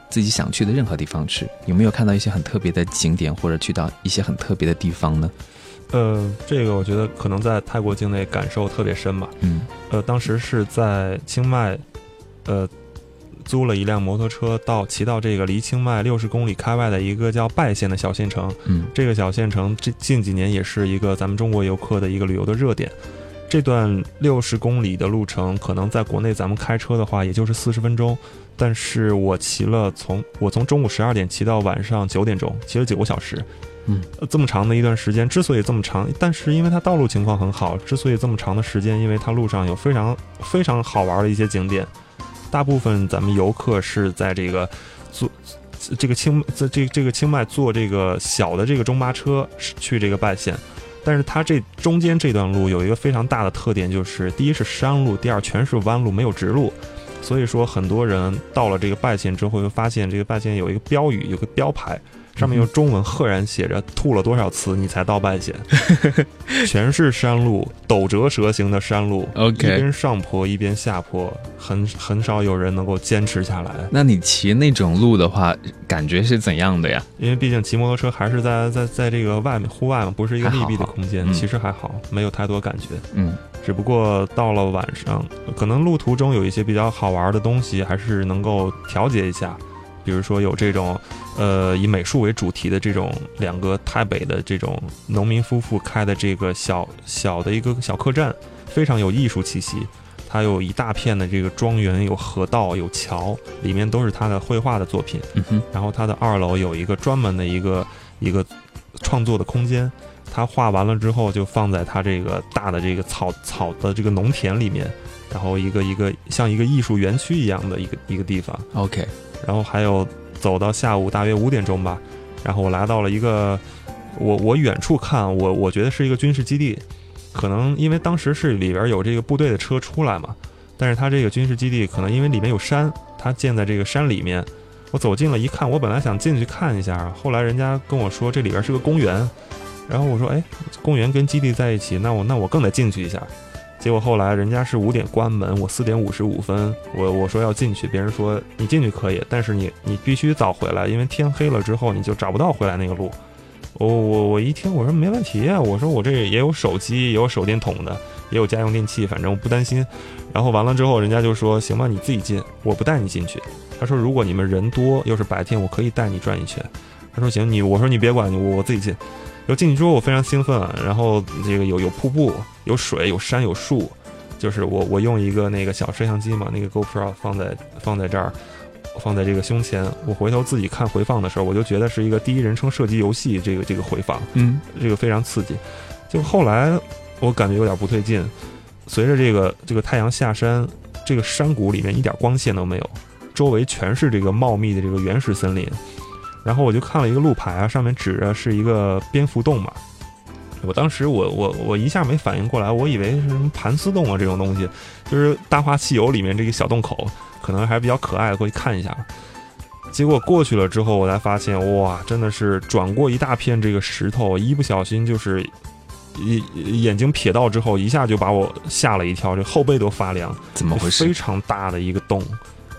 [SPEAKER 2] 自己想去的任何地方去。有没有看到一些很特别的景点，或者去到一些很特别的地方呢？
[SPEAKER 4] 呃，这个我觉得可能在泰国境内感受特别深吧。
[SPEAKER 2] 嗯，
[SPEAKER 4] 呃，当时是在清迈，呃，租了一辆摩托车到骑到这个离清迈六十公里开外的一个叫拜县的小县城。
[SPEAKER 2] 嗯，
[SPEAKER 4] 这个小县城这近几年也是一个咱们中国游客的一个旅游的热点。这段六十公里的路程，可能在国内咱们开车的话，也就是四十分钟，但是我骑了从我从中午十二点骑到晚上九点钟，骑了九个小时。
[SPEAKER 2] 嗯，
[SPEAKER 4] 这么长的一段时间，之所以这么长，但是因为它道路情况很好，之所以这么长的时间，因为它路上有非常非常好玩的一些景点。大部分咱们游客是在这个坐这个清在这这个清迈坐这个小的这个中巴车去这个拜县，但是它这中间这段路有一个非常大的特点，就是第一是山路，第二全是弯路，没有直路。所以说很多人到了这个拜县之后，又发现这个拜县有一个标语，有个标牌。上面用中文赫然写着“吐了多少次你才到半险”，全是山路，陡折蛇形的山路
[SPEAKER 2] ，OK，
[SPEAKER 4] 一边上坡一边下坡，很很少有人能够坚持下来。
[SPEAKER 2] 那你骑那种路的话，感觉是怎样的呀？
[SPEAKER 4] 因为毕竟骑摩托车还是在在在这个外面户外嘛，不是一个密闭的空间，其实还好，没有太多感觉。
[SPEAKER 2] 嗯，
[SPEAKER 4] 只不过到了晚上，可能路途中有一些比较好玩的东西，还是能够调节一下。比如说有这种，呃，以美术为主题的这种两个台北的这种农民夫妇开的这个小小的一个小客栈，非常有艺术气息。它有一大片的这个庄园，有河道，有桥，里面都是他的绘画的作品。
[SPEAKER 2] 嗯哼。
[SPEAKER 4] 然后他的二楼有一个专门的一个一个创作的空间，他画完了之后就放在他这个大的这个草草的这个农田里面，然后一个一个像一个艺术园区一样的一个一个地方。
[SPEAKER 2] OK。
[SPEAKER 4] 然后还有走到下午大约五点钟吧，然后我来到了一个我我远处看我我觉得是一个军事基地，可能因为当时是里边有这个部队的车出来嘛，但是它这个军事基地可能因为里面有山，它建在这个山里面。我走近了一看，我本来想进去看一下，后来人家跟我说这里边是个公园，然后我说哎，公园跟基地在一起，那我那我更得进去一下。结果后来人家是五点关门，我四点五十五分，我我说要进去，别人说你进去可以，但是你你必须早回来，因为天黑了之后你就找不到回来那个路。我我我一听我说没问题啊，我说我这也有手机，也有手电筒的，也有家用电器，反正我不担心。然后完了之后，人家就说行吧，你自己进，我不带你进去。他说如果你们人多又是白天，我可以带你转一圈。他说行，你我说你别管，我我自己进。然后进去之后我非常兴奋，然后这个有有瀑布，有水，有山，有树。就是我我用一个那个小摄像机嘛，那个 GoPro 放在放在这儿，放在这个胸前。我回头自己看回放的时候，我就觉得是一个第一人称射击游戏，这个这个回放，
[SPEAKER 2] 嗯，
[SPEAKER 4] 这个非常刺激。就后来我感觉有点不对劲，随着这个这个太阳下山，这个山谷里面一点光线都没有，周围全是这个茂密的这个原始森林。然后我就看了一个路牌啊，上面指着是一个蝙蝠洞嘛。我当时我我我一下没反应过来，我以为是什么盘丝洞啊这种东西，就是《大话西游》里面这个小洞口，可能还比较可爱，过去看一下。结果过去了之后，我才发现，哇，真的是转过一大片这个石头，一不小心就是一眼睛瞥到之后，一下就把我吓了一跳，这后背都发凉。
[SPEAKER 2] 怎么回事？
[SPEAKER 4] 非常大的一个洞，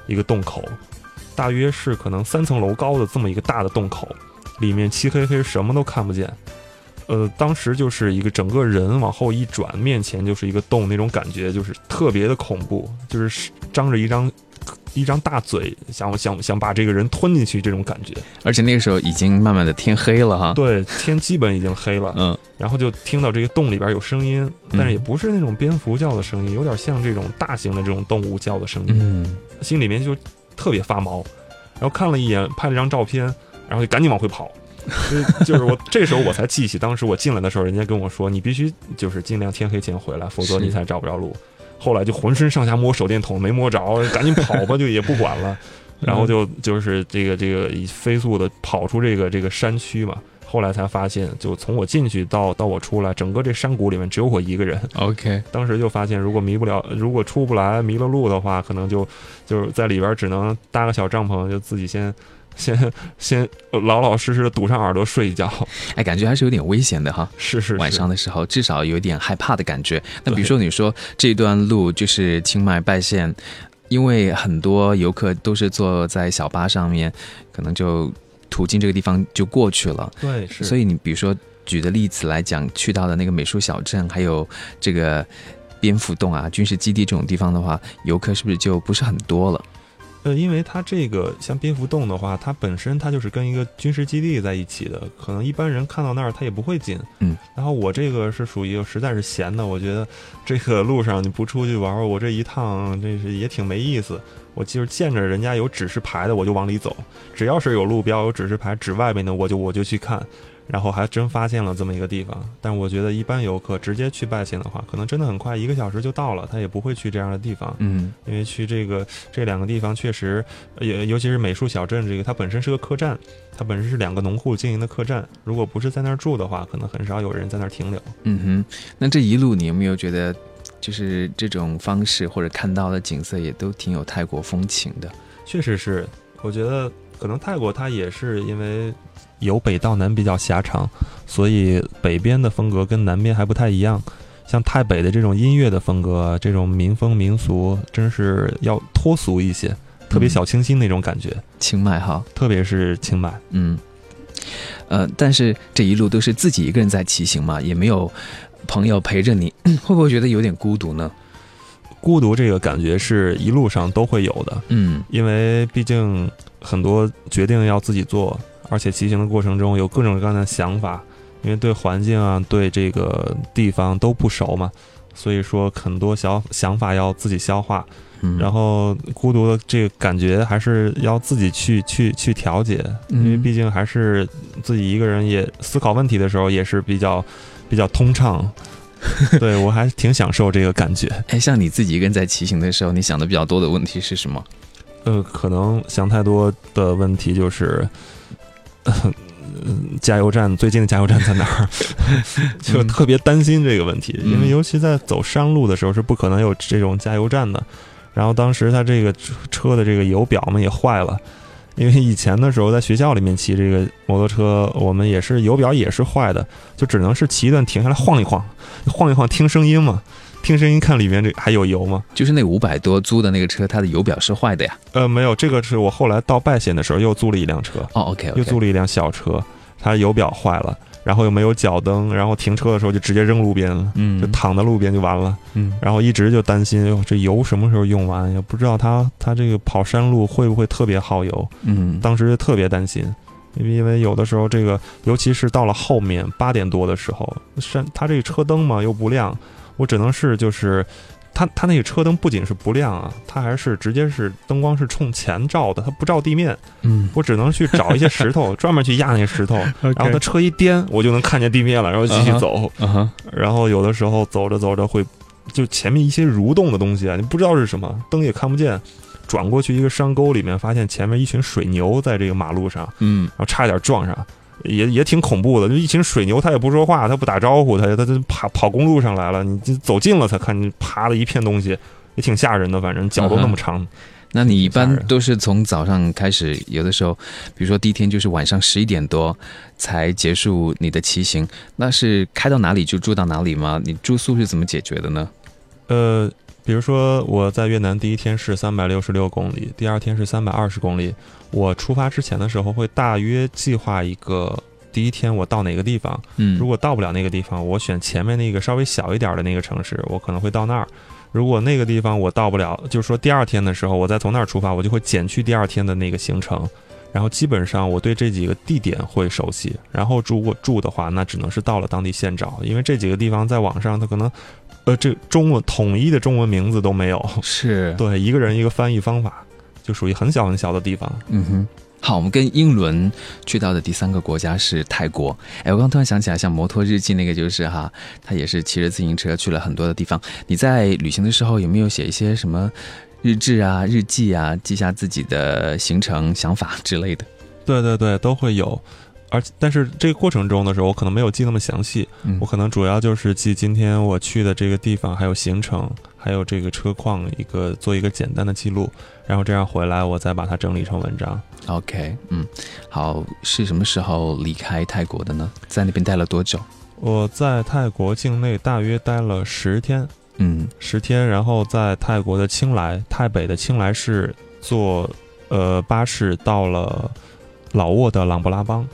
[SPEAKER 4] 一个洞口，大约是可能三层楼高的这么一个大的洞口，里面漆黑黑，什么都看不见。呃，当时就是一个整个人往后一转，面前就是一个洞，那种感觉就是特别的恐怖，就是张着一张一张大嘴，想想想把这个人吞进去这种感觉。
[SPEAKER 2] 而且那个时候已经慢慢的天黑了哈。
[SPEAKER 4] 对，天基本已经黑了。
[SPEAKER 2] 嗯，
[SPEAKER 4] 然后就听到这个洞里边有声音，但是也不是那种蝙蝠叫的声音，有点像这种大型的这种动物叫的声音。
[SPEAKER 2] 嗯，
[SPEAKER 4] 心里面就特别发毛，然后看了一眼，拍了张照片，然后就赶紧往回跑。就就是我这时候我才记起，当时我进来的时候，人家跟我说，你必须就是尽量天黑前回来，否则你才找不着路。后来就浑身上下摸手电筒，没摸着，赶紧跑吧，就也不管了。然后就就是这个这个以飞速的跑出这个这个山区嘛。后来才发现，就从我进去到到我出来，整个这山谷里面只有我一个人。
[SPEAKER 2] OK，
[SPEAKER 4] 当时就发现，如果迷不了，如果出不来迷了路的话，可能就就是在里边只能搭个小帐篷，就自己先。先先老老实实的堵上耳朵睡一觉，
[SPEAKER 2] 哎，感觉还是有点危险的哈。
[SPEAKER 4] 是是，
[SPEAKER 2] 晚上的时候至少有点害怕的感觉。那比如说你说这段路就是清迈拜县，因为很多游客都是坐在小巴上面，可能就途径这个地方就过去了。
[SPEAKER 4] 对，是。
[SPEAKER 2] 所以你比如说举的例子来讲，去到的那个美术小镇，还有这个蝙蝠洞啊、军事基地这种地方的话，游客是不是就不是很多了？
[SPEAKER 4] 呃，因为它这个像蝙蝠洞的话，它本身它就是跟一个军事基地在一起的，可能一般人看到那儿他也不会进。
[SPEAKER 2] 嗯，
[SPEAKER 4] 然后我这个是属于实在是闲的，我觉得这个路上你不出去玩，我这一趟这是也挺没意思。我就是见着人家有指示牌的，我就往里走；只要是有路标、有指示牌指外面的，我就我就去看。然后还真发现了这么一个地方，但我觉得一般游客直接去拜县的话，可能真的很快，一个小时就到了，他也不会去这样的地方。
[SPEAKER 2] 嗯，
[SPEAKER 4] 因为去这个这两个地方确实，也尤其是美术小镇这个，它本身是个客栈，它本身是两个农户经营的客栈。如果不是在那儿住的话，可能很少有人在那儿停留。
[SPEAKER 2] 嗯哼，那这一路你有没有觉得，就是这种方式或者看到的景色也都挺有泰国风情的？
[SPEAKER 4] 确实是，我觉得可能泰国它也是因为。由北到南比较狭长，所以北边的风格跟南边还不太一样。像太北的这种音乐的风格，这种民风民俗，真是要脱俗一些，特别小清新那种感觉。
[SPEAKER 2] 清迈哈，
[SPEAKER 4] 特别是清迈，
[SPEAKER 2] 嗯，呃，但是这一路都是自己一个人在骑行嘛，也没有朋友陪着你，会不会觉得有点孤独呢？
[SPEAKER 4] 孤独这个感觉是一路上都会有的，
[SPEAKER 2] 嗯，
[SPEAKER 4] 因为毕竟很多决定要自己做。而且骑行的过程中有各种各样的想法，因为对环境啊、对这个地方都不熟嘛，所以说很多小想法要自己消化，然后孤独的这个感觉还是要自己去去去调节，因为毕竟还是自己一个人也思考问题的时候也是比较比较通畅，对我还挺享受这个感觉。
[SPEAKER 2] 哎，像你自己一个人在骑行的时候，你想的比较多的问题是什么？
[SPEAKER 4] 呃，可能想太多的问题就是。加油站最近的加油站在哪儿？就特别担心这个问题，因为尤其在走山路的时候是不可能有这种加油站的。然后当时他这个车的这个油表嘛也坏了，因为以前的时候在学校里面骑这个摩托车，我们也是油表也是坏的，就只能是骑一段停下来晃一晃，晃一晃听声音嘛。听声音看里面这还有油吗？
[SPEAKER 2] 就是那五百多租的那个车，它的油表是坏的呀。
[SPEAKER 4] 呃，没有，这个是我后来到拜县的时候又租了一辆车。
[SPEAKER 2] 哦，OK，
[SPEAKER 4] 又租了一辆小车，它油表坏了，然后又没有脚蹬，然后停车的时候就直接扔路边了，
[SPEAKER 2] 嗯
[SPEAKER 4] 就躺在路边就完了。
[SPEAKER 2] 嗯
[SPEAKER 4] 然后一直就担心，哟，这油什么时候用完？也不知道它它这个跑山路会不会特别耗油。
[SPEAKER 2] 嗯
[SPEAKER 4] 当时就特别担心，因为因为有的时候这个，尤其是到了后面八点多的时候，山它这个车灯嘛又不亮，我只能是就是。它它那个车灯不仅是不亮啊，它还是直接是灯光是冲前照的，它不照地面。
[SPEAKER 2] 嗯
[SPEAKER 4] 我只能去找一些石头，专门去压那些石头，然后它车一颠，我就能看见地面了，然后继续走。然后有的时候走着走着会，就前面一些蠕动的东西啊，你不知道是什么，灯也看不见。转过去一个山沟里面，发现前面一群水牛在这个马路上，
[SPEAKER 2] 嗯
[SPEAKER 4] 然后差点撞上，也也挺恐怖的。就一群水牛，它也不说话，它不打招呼，它它它跑跑公路上来了，你就走近了才看，你爬了一片东西，也挺吓人的。反正脚都那么长，
[SPEAKER 2] 那你一般都是从早上开始，有的时候，比如说第一天就是晚上十一点多才结束你的骑行，那是开到哪里就住到哪里吗？你住宿是怎么解决的呢？
[SPEAKER 4] 呃，比如说我在越南第一天是三百六十六公里，第二天是三百二十公里。我出发之前的时候会大约计划一个第一天我到哪个地方，
[SPEAKER 2] 嗯，
[SPEAKER 4] 如果到不了那个地方，我选前面那个稍微小一点的那个城市，我可能会到那儿。如果那个地方我到不了，就是说第二天的时候，我再从那儿出发，我就会减去第二天的那个行程。然后基本上我对这几个地点会熟悉，然后如果住的话，那只能是到了当地现找，因为这几个地方在网上它可能，呃，这中文统一的中文名字都没有，
[SPEAKER 2] 是，
[SPEAKER 4] 对，一个人一个翻译方法，就属于很小很小的地方。
[SPEAKER 2] 嗯哼。好，我们跟英伦去到的第三个国家是泰国。哎，我刚突然想起来，像摩托日记那个就是哈，他也是骑着自行车去了很多的地方。你在旅行的时候有没有写一些什么日志啊、日记啊，记下自己的行程、想法之类的？
[SPEAKER 4] 对对对，都会有。而但是这个过程中的时候，我可能没有记那么详细，
[SPEAKER 2] 嗯
[SPEAKER 4] 我可能主要就是记今天我去的这个地方，还有行程，还有这个车况，一个做一个简单的记录，然后这样回来我再把它整理成文章。
[SPEAKER 2] OK，嗯，好，是什么时候离开泰国的呢？在那边待了多久？
[SPEAKER 4] 我在泰国境内大约待了十天，
[SPEAKER 2] 嗯
[SPEAKER 4] 十天，然后在泰国的清莱，泰北的清莱市坐呃巴士到了老挝的琅勃拉邦。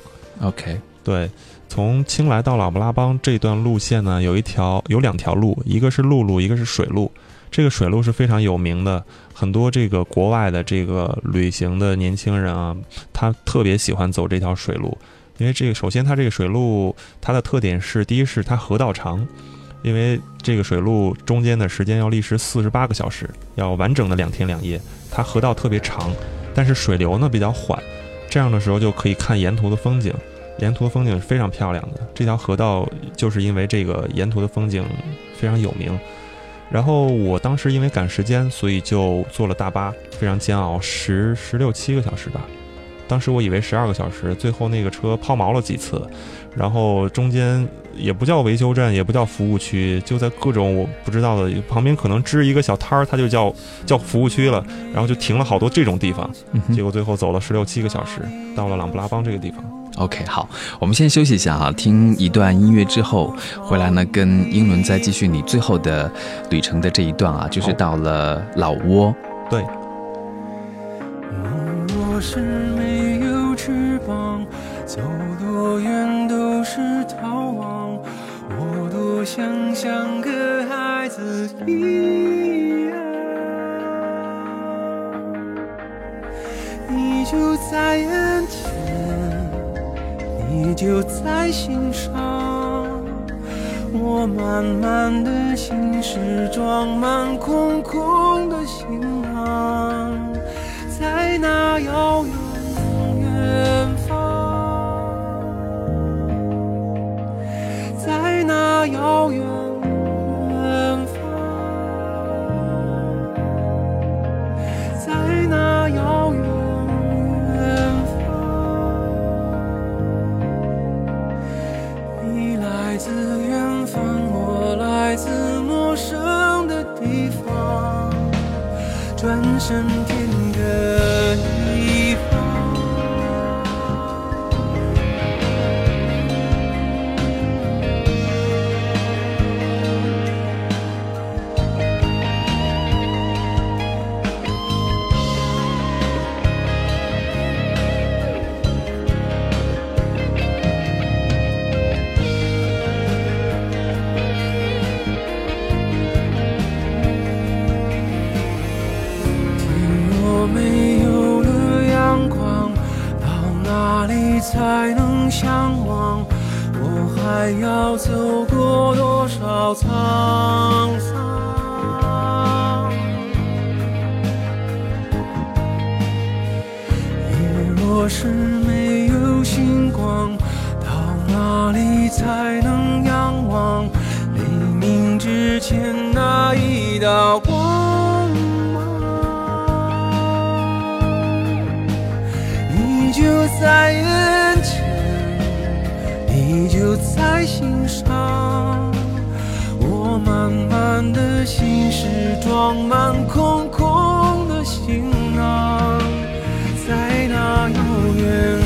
[SPEAKER 2] ，OK，
[SPEAKER 4] 对，从清莱到琅勃拉邦这段路线呢，有一条有两条路，一个是陆路，一个是水路。这个水路是非常有名的，很多这个国外的这个旅行的年轻人啊，他特别喜欢走这条水路，因为这个首先它这个水路它的特点是，第一是它河道长，因为这个水路中间的时间要历时四十八个小时，要完整的两天两夜，它河道特别长，但是水流呢比较缓，这样的时候就可以看沿途的风景。沿途的风景是非常漂亮的。这条河道就是因为这个沿途的风景非常有名。然后我当时因为赶时间，所以就坐了大巴，非常煎熬，十十六七个小时吧。当时我以为十二个小时，最后那个车抛锚了几次，然后中间也不叫维修站，也不叫服务区，就在各种我不知道的旁边可能支一个小摊儿，它就叫叫服务区了，然后就停了好多这种地方。
[SPEAKER 2] 嗯
[SPEAKER 4] 结果最后走了十六七个小时，到了朗布拉邦这个地方。
[SPEAKER 2] OK，好，我们先休息一下哈，听一段音乐之后回来呢，跟英伦再继续你最后的旅程的这一段啊，就是到了老挝。
[SPEAKER 4] 对，
[SPEAKER 5] 想像个孩子一样，你就在眼前，你就在心上。我满满的心事装满空空的行囊，在那遥远身体才能相望？我还要走过多少沧桑？夜若是没有星光，到哪里才能仰望黎明之前那一道光芒？你就在眼前，你就在心上。我满满的心事装满空空的行囊，在那遥远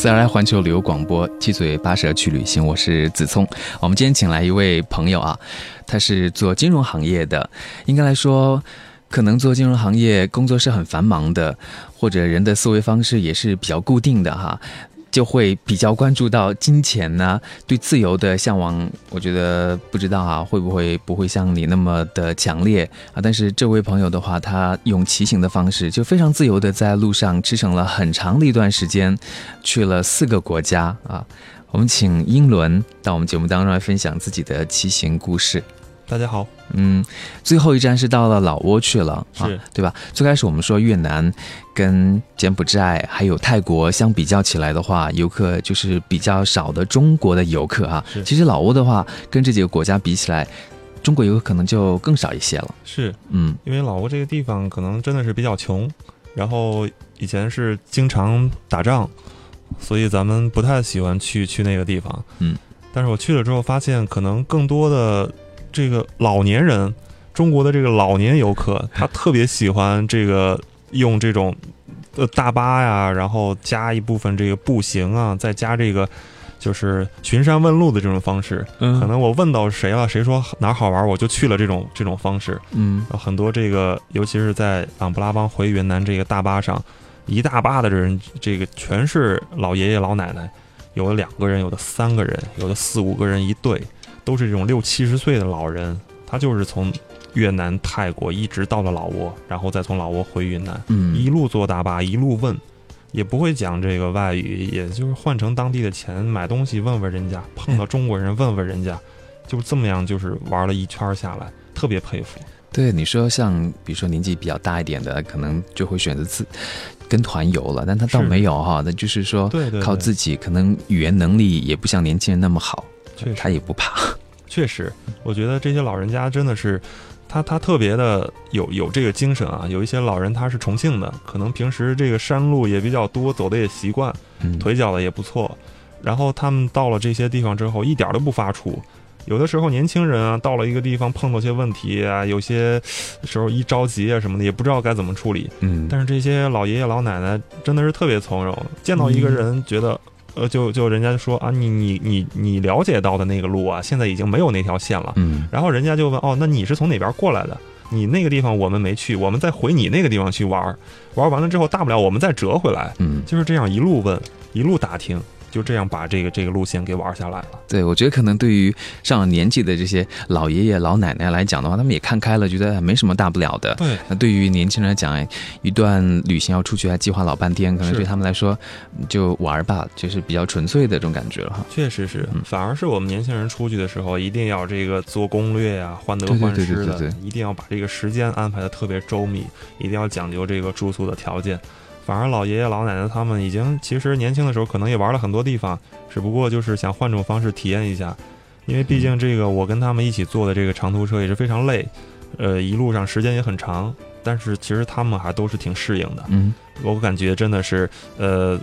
[SPEAKER 2] 四 R 环球旅游广播，七嘴八舌去旅行，我是子聪。我们今天请来一位朋友啊，他是做金融行业的，应该来说，可能做金融行业工作是很繁忙的，或者人的思维方式也是比较固定的哈。就会比较关注到金钱呢，对自由的向往。我觉得不知道啊，会不会不会像你那么的强烈啊？但是这位朋友的话，他用骑行的方式，就非常自由的在路上驰骋了很长的一段时间，去了四个国家啊。我们请英伦到我们节目当中来分享自己的骑行故事。
[SPEAKER 4] 大家好，
[SPEAKER 2] 嗯，最后一站是到了老挝去了，啊
[SPEAKER 4] 是，
[SPEAKER 2] 对吧？最开始我们说越南跟柬埔寨还有泰国相比较起来的话，游客就是比较少的中国的游客啊。其实老挝的话，跟这几个国家比起来，中国游客可能就更少一些了。
[SPEAKER 4] 是
[SPEAKER 2] 嗯
[SPEAKER 4] 因为老挝这个地方可能真的是比较穷，然后以前是经常打仗，所以咱们不太喜欢去去那个地方。
[SPEAKER 2] 嗯，
[SPEAKER 4] 但是我去了之后发现，可能更多的这个老年人，中国的这个老年游客，他特别喜欢这个用这种呃大巴呀，然后加一部分这个步行啊，再加这个就是巡山问路的这种方式。
[SPEAKER 2] 嗯
[SPEAKER 4] 可能我问到谁了，谁说哪儿好玩，我就去了这种这种方式。
[SPEAKER 2] 嗯
[SPEAKER 4] 很多这个，尤其是在琅布拉邦回云南这个大巴上，一大巴的人，这个全是老爷爷老奶奶，有的两个人，有的三个人，有的四五个人一队，都是这种六七十岁的老人。他就是从越南、泰国一直到了老挝，然后再从老挝回云南，
[SPEAKER 2] 嗯
[SPEAKER 4] 一路坐大巴，一路问，也不会讲这个外语，也就是换成当地的钱买东西问问人家，碰到中国人问问人家，就这么样，就是玩了一圈下来，特别佩服。
[SPEAKER 2] 对你说，像比如说年纪比较大一点的，可能就会选择自跟团游了，但他倒没有哈，那就是说靠自己，可能语言能力也不像年轻人那么好，
[SPEAKER 4] 确实
[SPEAKER 2] 他也不怕。
[SPEAKER 4] 确实，我觉得这些老人家真的是，他他特别的有有这个精神啊。有一些老人他是重庆的，可能平时这个山路也比较多，走的也习惯，
[SPEAKER 2] 嗯，
[SPEAKER 4] 腿脚的也不错。然后他们到了这些地方之后，一点都不发怵。有的时候年轻人啊，到了一个地方碰到些问题啊，有些时候一着急啊什么的，也不知道该怎么处理。
[SPEAKER 2] 嗯，
[SPEAKER 4] 但是这些老爷爷老奶奶真的是特别从容，见到一个人觉得，呃，就就人家就说啊，你你你你了解到的那个路啊，现在已经没有那条线了。
[SPEAKER 2] 嗯
[SPEAKER 4] 然后人家就问哦，那你是从哪边过来的？你那个地方我们没去，我们再回你那个地方去玩儿，玩完了之后大不了我们再折回来，
[SPEAKER 2] 嗯，
[SPEAKER 4] 就是这样一路问，一路打听，就这样把这个这个路线给玩下来了。
[SPEAKER 2] 对，我觉得可能对于上了年纪的这些老爷爷老奶奶来讲的话，他们也看开了，觉得没什么大不了的。
[SPEAKER 4] 对，
[SPEAKER 2] 那对于年轻人来讲，哎一段旅行要出去还计划老半天，可能对他们来说嗯就玩儿吧，就是比较纯粹的这种感觉了哈。
[SPEAKER 4] 确实是
[SPEAKER 2] 嗯，
[SPEAKER 4] 反而是我们年轻人出去的时候，一定要这个做攻略呀、患得
[SPEAKER 2] 对对
[SPEAKER 4] 患失的
[SPEAKER 2] 对对对，
[SPEAKER 4] 一定要把这个时间安排的特别周密，一定要讲究这个住宿的条件。反而老爷爷老奶奶他们已经其实年轻的时候可能也玩了很多地方，只不过就是想换种方式体验一下，因为毕竟这个我跟他们一起坐的这个长途车也是非常累，呃，一路上时间也很长，但是其实他们还都是挺适应的。
[SPEAKER 2] 嗯
[SPEAKER 4] 我感觉真的是，呃，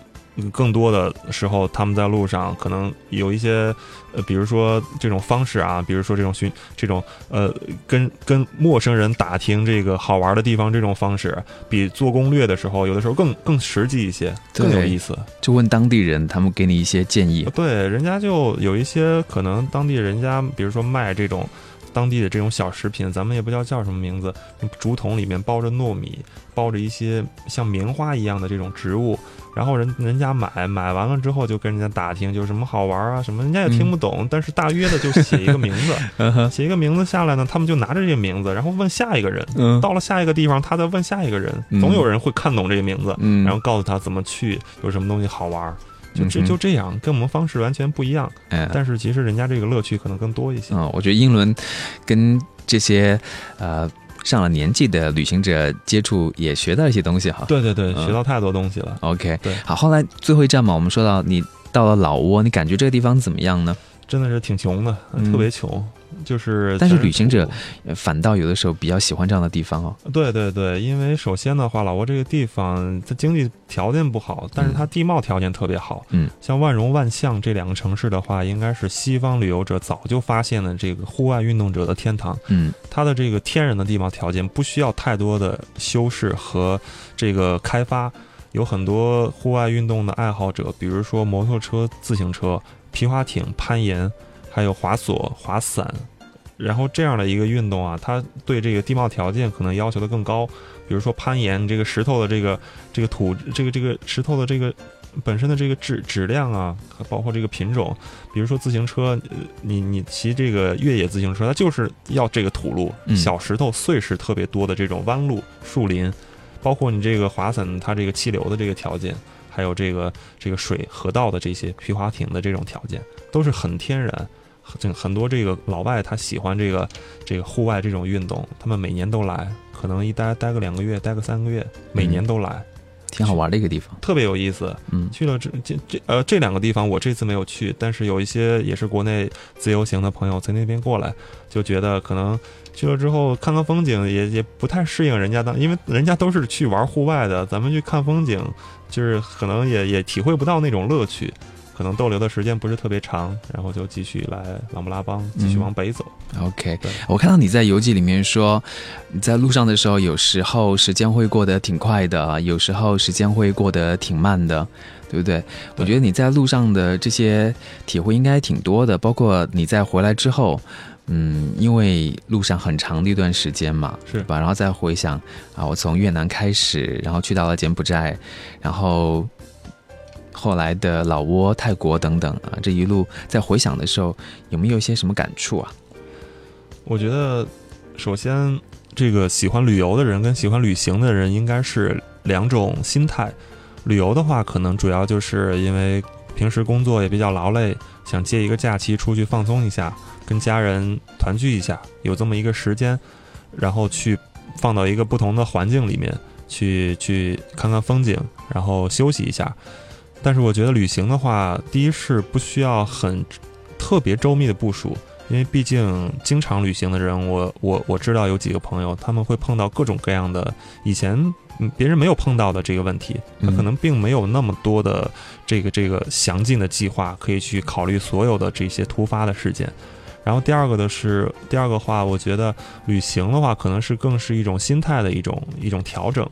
[SPEAKER 4] 更多的时候他们在路上可能有一些，呃，比如说这种方式啊，比如说这种寻这种呃，跟跟陌生人打听这个好玩的地方这种方式，比做攻略的时候有的时候更更实际一些，更有意思。
[SPEAKER 2] 就问当地人，他们给你一些建议。
[SPEAKER 4] 对，人家就有一些可能当地人家，比如说卖这种当地的这种小食品，咱们也不知道叫什么名字，竹筒里面包着糯米，包着一些像棉花一样的这种植物，然后人人家买买完了之后就跟人家打听，就是什么好玩啊什么，人家也听不懂，但是大约的就写一个名字，写一个名字下来呢，他们就拿着这个名字，然后问下一个人，
[SPEAKER 2] 嗯。
[SPEAKER 4] 到了下一个地方，他再问下一个人，
[SPEAKER 2] 嗯。
[SPEAKER 4] 总有人会看懂这个名字，
[SPEAKER 2] 嗯，
[SPEAKER 4] 然后告诉他怎么去，有什么东西好玩儿，就这就这样，跟我们方式完全不一样。
[SPEAKER 2] 哎，
[SPEAKER 4] 但是其实人家这个乐趣可能更多一些。
[SPEAKER 2] 嗯，我觉得英伦跟这些呃上了年纪的旅行者接触，也学到一些东西哈。
[SPEAKER 4] 对对对，
[SPEAKER 2] 嗯
[SPEAKER 4] 学到太多东西了。
[SPEAKER 2] OK，
[SPEAKER 4] 对
[SPEAKER 2] 好，后来最后一站嘛，我们说到你到了老挝，你感觉这个地方怎么样呢？
[SPEAKER 4] 真的是挺穷的，
[SPEAKER 2] 嗯
[SPEAKER 4] 特别穷，就是。
[SPEAKER 2] 但是旅行者，呃反倒有的时候比较喜欢这样的地方哦。
[SPEAKER 4] 对对对，因为首先的话，老挝这个地方它经济条件不好，但是它地貌条件特别好。
[SPEAKER 2] 嗯，
[SPEAKER 4] 像万荣、万象这两个城市的话，应该是西方旅游者早就发现了这个户外运动者的天堂。
[SPEAKER 2] 嗯
[SPEAKER 4] 它的这个天然的地貌条件不需要太多的修饰和这个开发，有很多户外运动的爱好者，比如说摩托车、自行车、皮划艇、攀岩，还有滑索、滑伞。然后这样的一个运动啊，它对这个地貌条件可能要求的更高，比如说攀岩，这个石头的这个这个土这个这个石头的这个本身的这个质质量啊，包括这个品种，比如说自行车，你你骑这个越野自行车，它就是要这个土路、小石头、碎石特别多的这种弯路、树林，包括你这个滑伞，它这个气流的这个条件，还有这个这个水河道的这些皮划艇的这种条件，都是很天然。很很多这个老外他喜欢这个这个户外这种运动，他们每年都来，可能一待待个两个月，待个三个月，每年都来，
[SPEAKER 2] 挺好玩的一个地方。
[SPEAKER 4] 特别有意思。
[SPEAKER 2] 嗯
[SPEAKER 4] 去了这这这呃这两个地方我这次没有去，但是有一些也是国内自由行的朋友从那边过来，就觉得可能去了之后看看风景也也不太适应人家当，因为人家都是去玩户外的，咱们去看风景，就是可能也也体会不到那种乐趣。可能逗留的时间不是特别长，然后就继续来琅勃拉邦，继续往北走。
[SPEAKER 2] OK，我看到你在游记里面说，你在路上的时候，有时候时间会过得挺快的，有时候时间会过得挺慢的，对不对？我觉得你在路上的这些体会应该挺多的，包括你在回来之后。嗯，因为路上很长的一段时间嘛，
[SPEAKER 4] 是
[SPEAKER 2] 吧？然后再回想啊，我从越南开始，然后去到了柬埔寨，然后后来的老挝、泰国等等啊，这一路在回想的时候，有没有一些什么感触啊？
[SPEAKER 4] 我觉得，首先，这个喜欢旅游的人跟喜欢旅行的人应该是两种心态。旅游的话，可能主要就是因为平时工作也比较劳累，想借一个假期出去放松一下，跟家人团聚一下，有这么一个时间，然后去放到一个不同的环境里面去去看看风景，然后休息一下。但是我觉得旅行的话，第一是不需要很特别周密的部署，因为毕竟经常旅行的人，我我我知道有几个朋友，他们会碰到各种各样的以前嗯别人没有碰到的这个问题，他
[SPEAKER 2] 嗯
[SPEAKER 4] 可能并没有那么多的这个这个详尽的计划可以去考虑所有的这些突发的事件。然后第二个的是，第二个话，我觉得旅行的话，可能是更是一种心态的一种一种调整，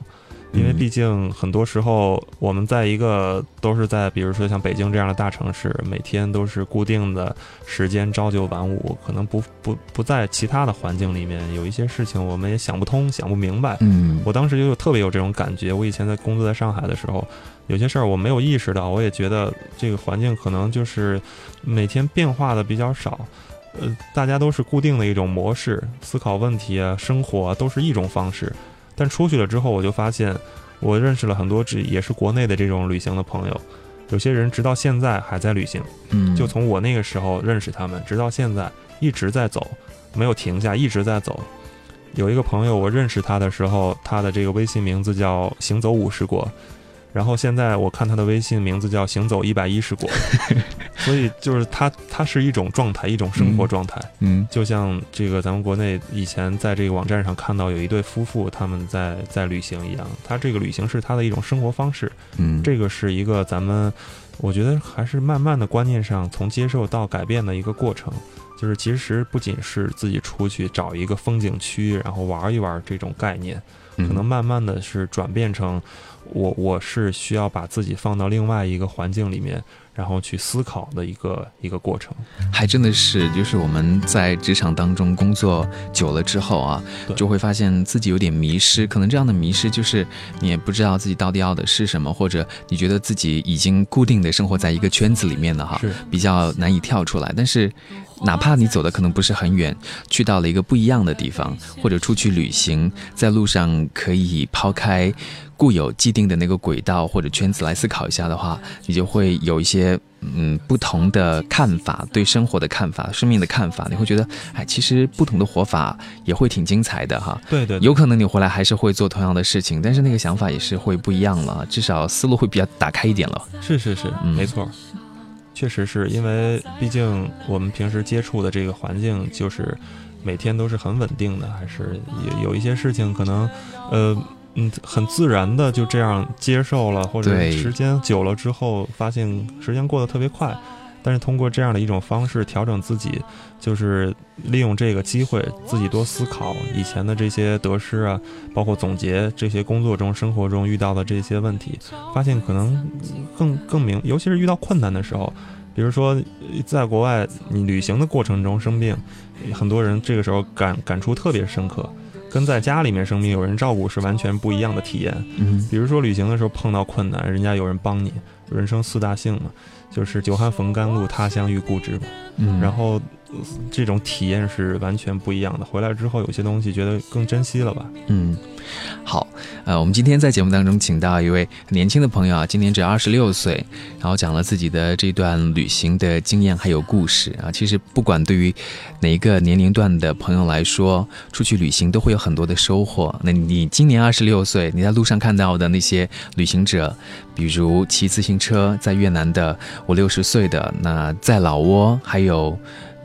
[SPEAKER 4] 因为
[SPEAKER 2] 嗯
[SPEAKER 4] 毕竟很多时候我们在一个都是在比如说像北京这样的大城市，每天都是固定的时间朝九晚五，可能不不不在其他的环境里面有一些事情我们也想不通、想不明白。
[SPEAKER 2] 嗯，
[SPEAKER 4] 我当时就有特别有这种感觉。我以前在工作在上海的时候，有些事儿我没有意识到，我也觉得这个环境可能就是每天变化的比较少。呃，大家都是固定的一种模式，思考问题啊、生活啊，都是一种方式。但出去了之后，我就发现，我认识了很多这也是国内的这种旅行的朋友，有些人直到现在还在旅行。
[SPEAKER 2] 嗯，
[SPEAKER 4] 就从我那个时候认识他们，直到现在一直在走，没有停下，一直在走。有一个朋友，我认识他的时候，他的这个微信名字叫“行走五十国”，然后现在我看他的微信名字叫“行走一百一十国”，所以就是他，他是一种状态，一种生活状态。
[SPEAKER 2] 嗯
[SPEAKER 4] 就像这个咱们国内以前在这个网站上看到有一对夫妇他们在在旅行一样，他这个旅行是他的一种生活方式。
[SPEAKER 2] 嗯，
[SPEAKER 4] 这个是一个咱们，我觉得还是慢慢的观念上从接受到改变的一个过程。就是其实不仅是自己出去找一个风景区，然后玩一玩这种概念，
[SPEAKER 2] 嗯
[SPEAKER 4] 可能慢慢的是转变成我我是需要把自己放到另外一个环境里面，然后去思考的一个一个过程。
[SPEAKER 2] 还真的是，就是我们在职场当中工作久了之后啊，就会发现自己有点迷失。可能这样的迷失就是你也不知道自己到底要的是什么，或者你觉得自己已经固定的生活在一个圈子里面了哈，
[SPEAKER 4] 是
[SPEAKER 2] 比较难以跳出来。但是，哪怕你走的可能不是很远，去到了一个不一样的地方，或者出去旅行，在路上可以抛开固有既定的那个轨道或者圈子来思考一下的话，你就会有一些嗯不同的看法，对生活的看法、生命的看法，你会觉得，哎，其实不同的活法也会挺精彩的哈。
[SPEAKER 4] 对对对
[SPEAKER 2] 有可能你回来还是会做同样的事情，但是那个想法也是会不一样了，至少思路会比较打开一点了。
[SPEAKER 4] 是是是，
[SPEAKER 2] 嗯
[SPEAKER 4] 没错，确实是因为毕竟我们平时接触的这个环境就是每天都是很稳定的，还是有有一些事情可能，呃。嗯，很自然的就这样接受了，或者时间久了之后，发现时间过得特别快。但是通过这样的一种方式调整自己，就是利用这个机会自己多思考以前的这些得失啊，包括总结这些工作中、生活中遇到的这些问题，发现可能更更明，尤其是遇到困难的时候，比如说呃在国外你旅行的过程中生病，很多人这个时候感感触特别深刻，跟在家里面生病有人照顾是完全不一样的体验。
[SPEAKER 2] 嗯
[SPEAKER 4] 比如说旅行的时候碰到困难，人家有人帮你，人生四大幸嘛，就是久旱逢甘露，他乡遇故知嘛。
[SPEAKER 2] 嗯，
[SPEAKER 4] 然后呃这种体验是完全不一样的。回来之后，有些东西觉得更珍惜了吧？
[SPEAKER 2] 嗯，好，呃，我们今天在节目当中请到一位年轻的朋友啊，今年只有二十六岁，然后讲了自己的这段旅行的经验还有故事啊。其实不管对于哪一个年龄段的朋友来说，出去旅行都会有很多的收获。那你今年二十六岁，你在路上看到的那些旅行者，比如骑自行车在越南的五六十岁的，那在老挝还有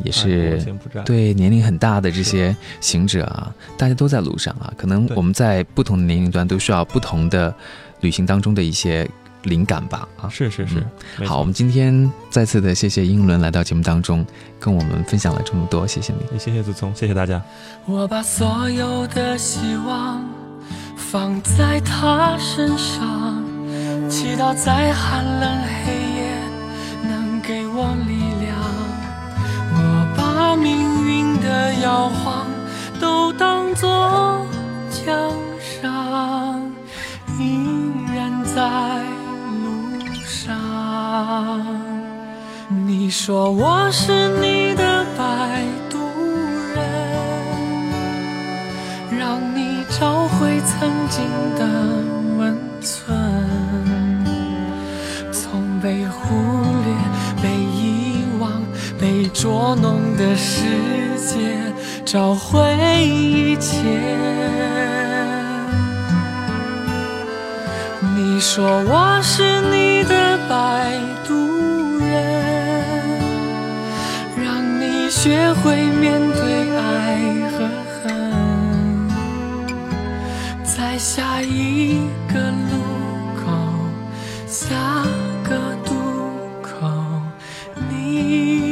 [SPEAKER 2] 也是对年龄很大的这些行者啊，大家都在路上啊，可能我们在不同的年龄段都需要不同的旅行当中的一些灵感吧啊。
[SPEAKER 4] 是是是
[SPEAKER 2] 嗯。好，我们今天再次的谢谢英伦来到节目当中，跟我们分享了这么多，谢谢你。
[SPEAKER 4] 也谢谢祖宗，谢谢大家。
[SPEAKER 5] 我把所有的希望放在他身上，祈祷在寒冷黑摇晃都当作奖赏，依然在路上。你说我是你的摆渡人，让你找回曾经的温存，从被忽略、被遗忘、捉弄的世界找回一切你说我是你的摆渡人让你学会面对爱和恨。在下一个路口下个渡口你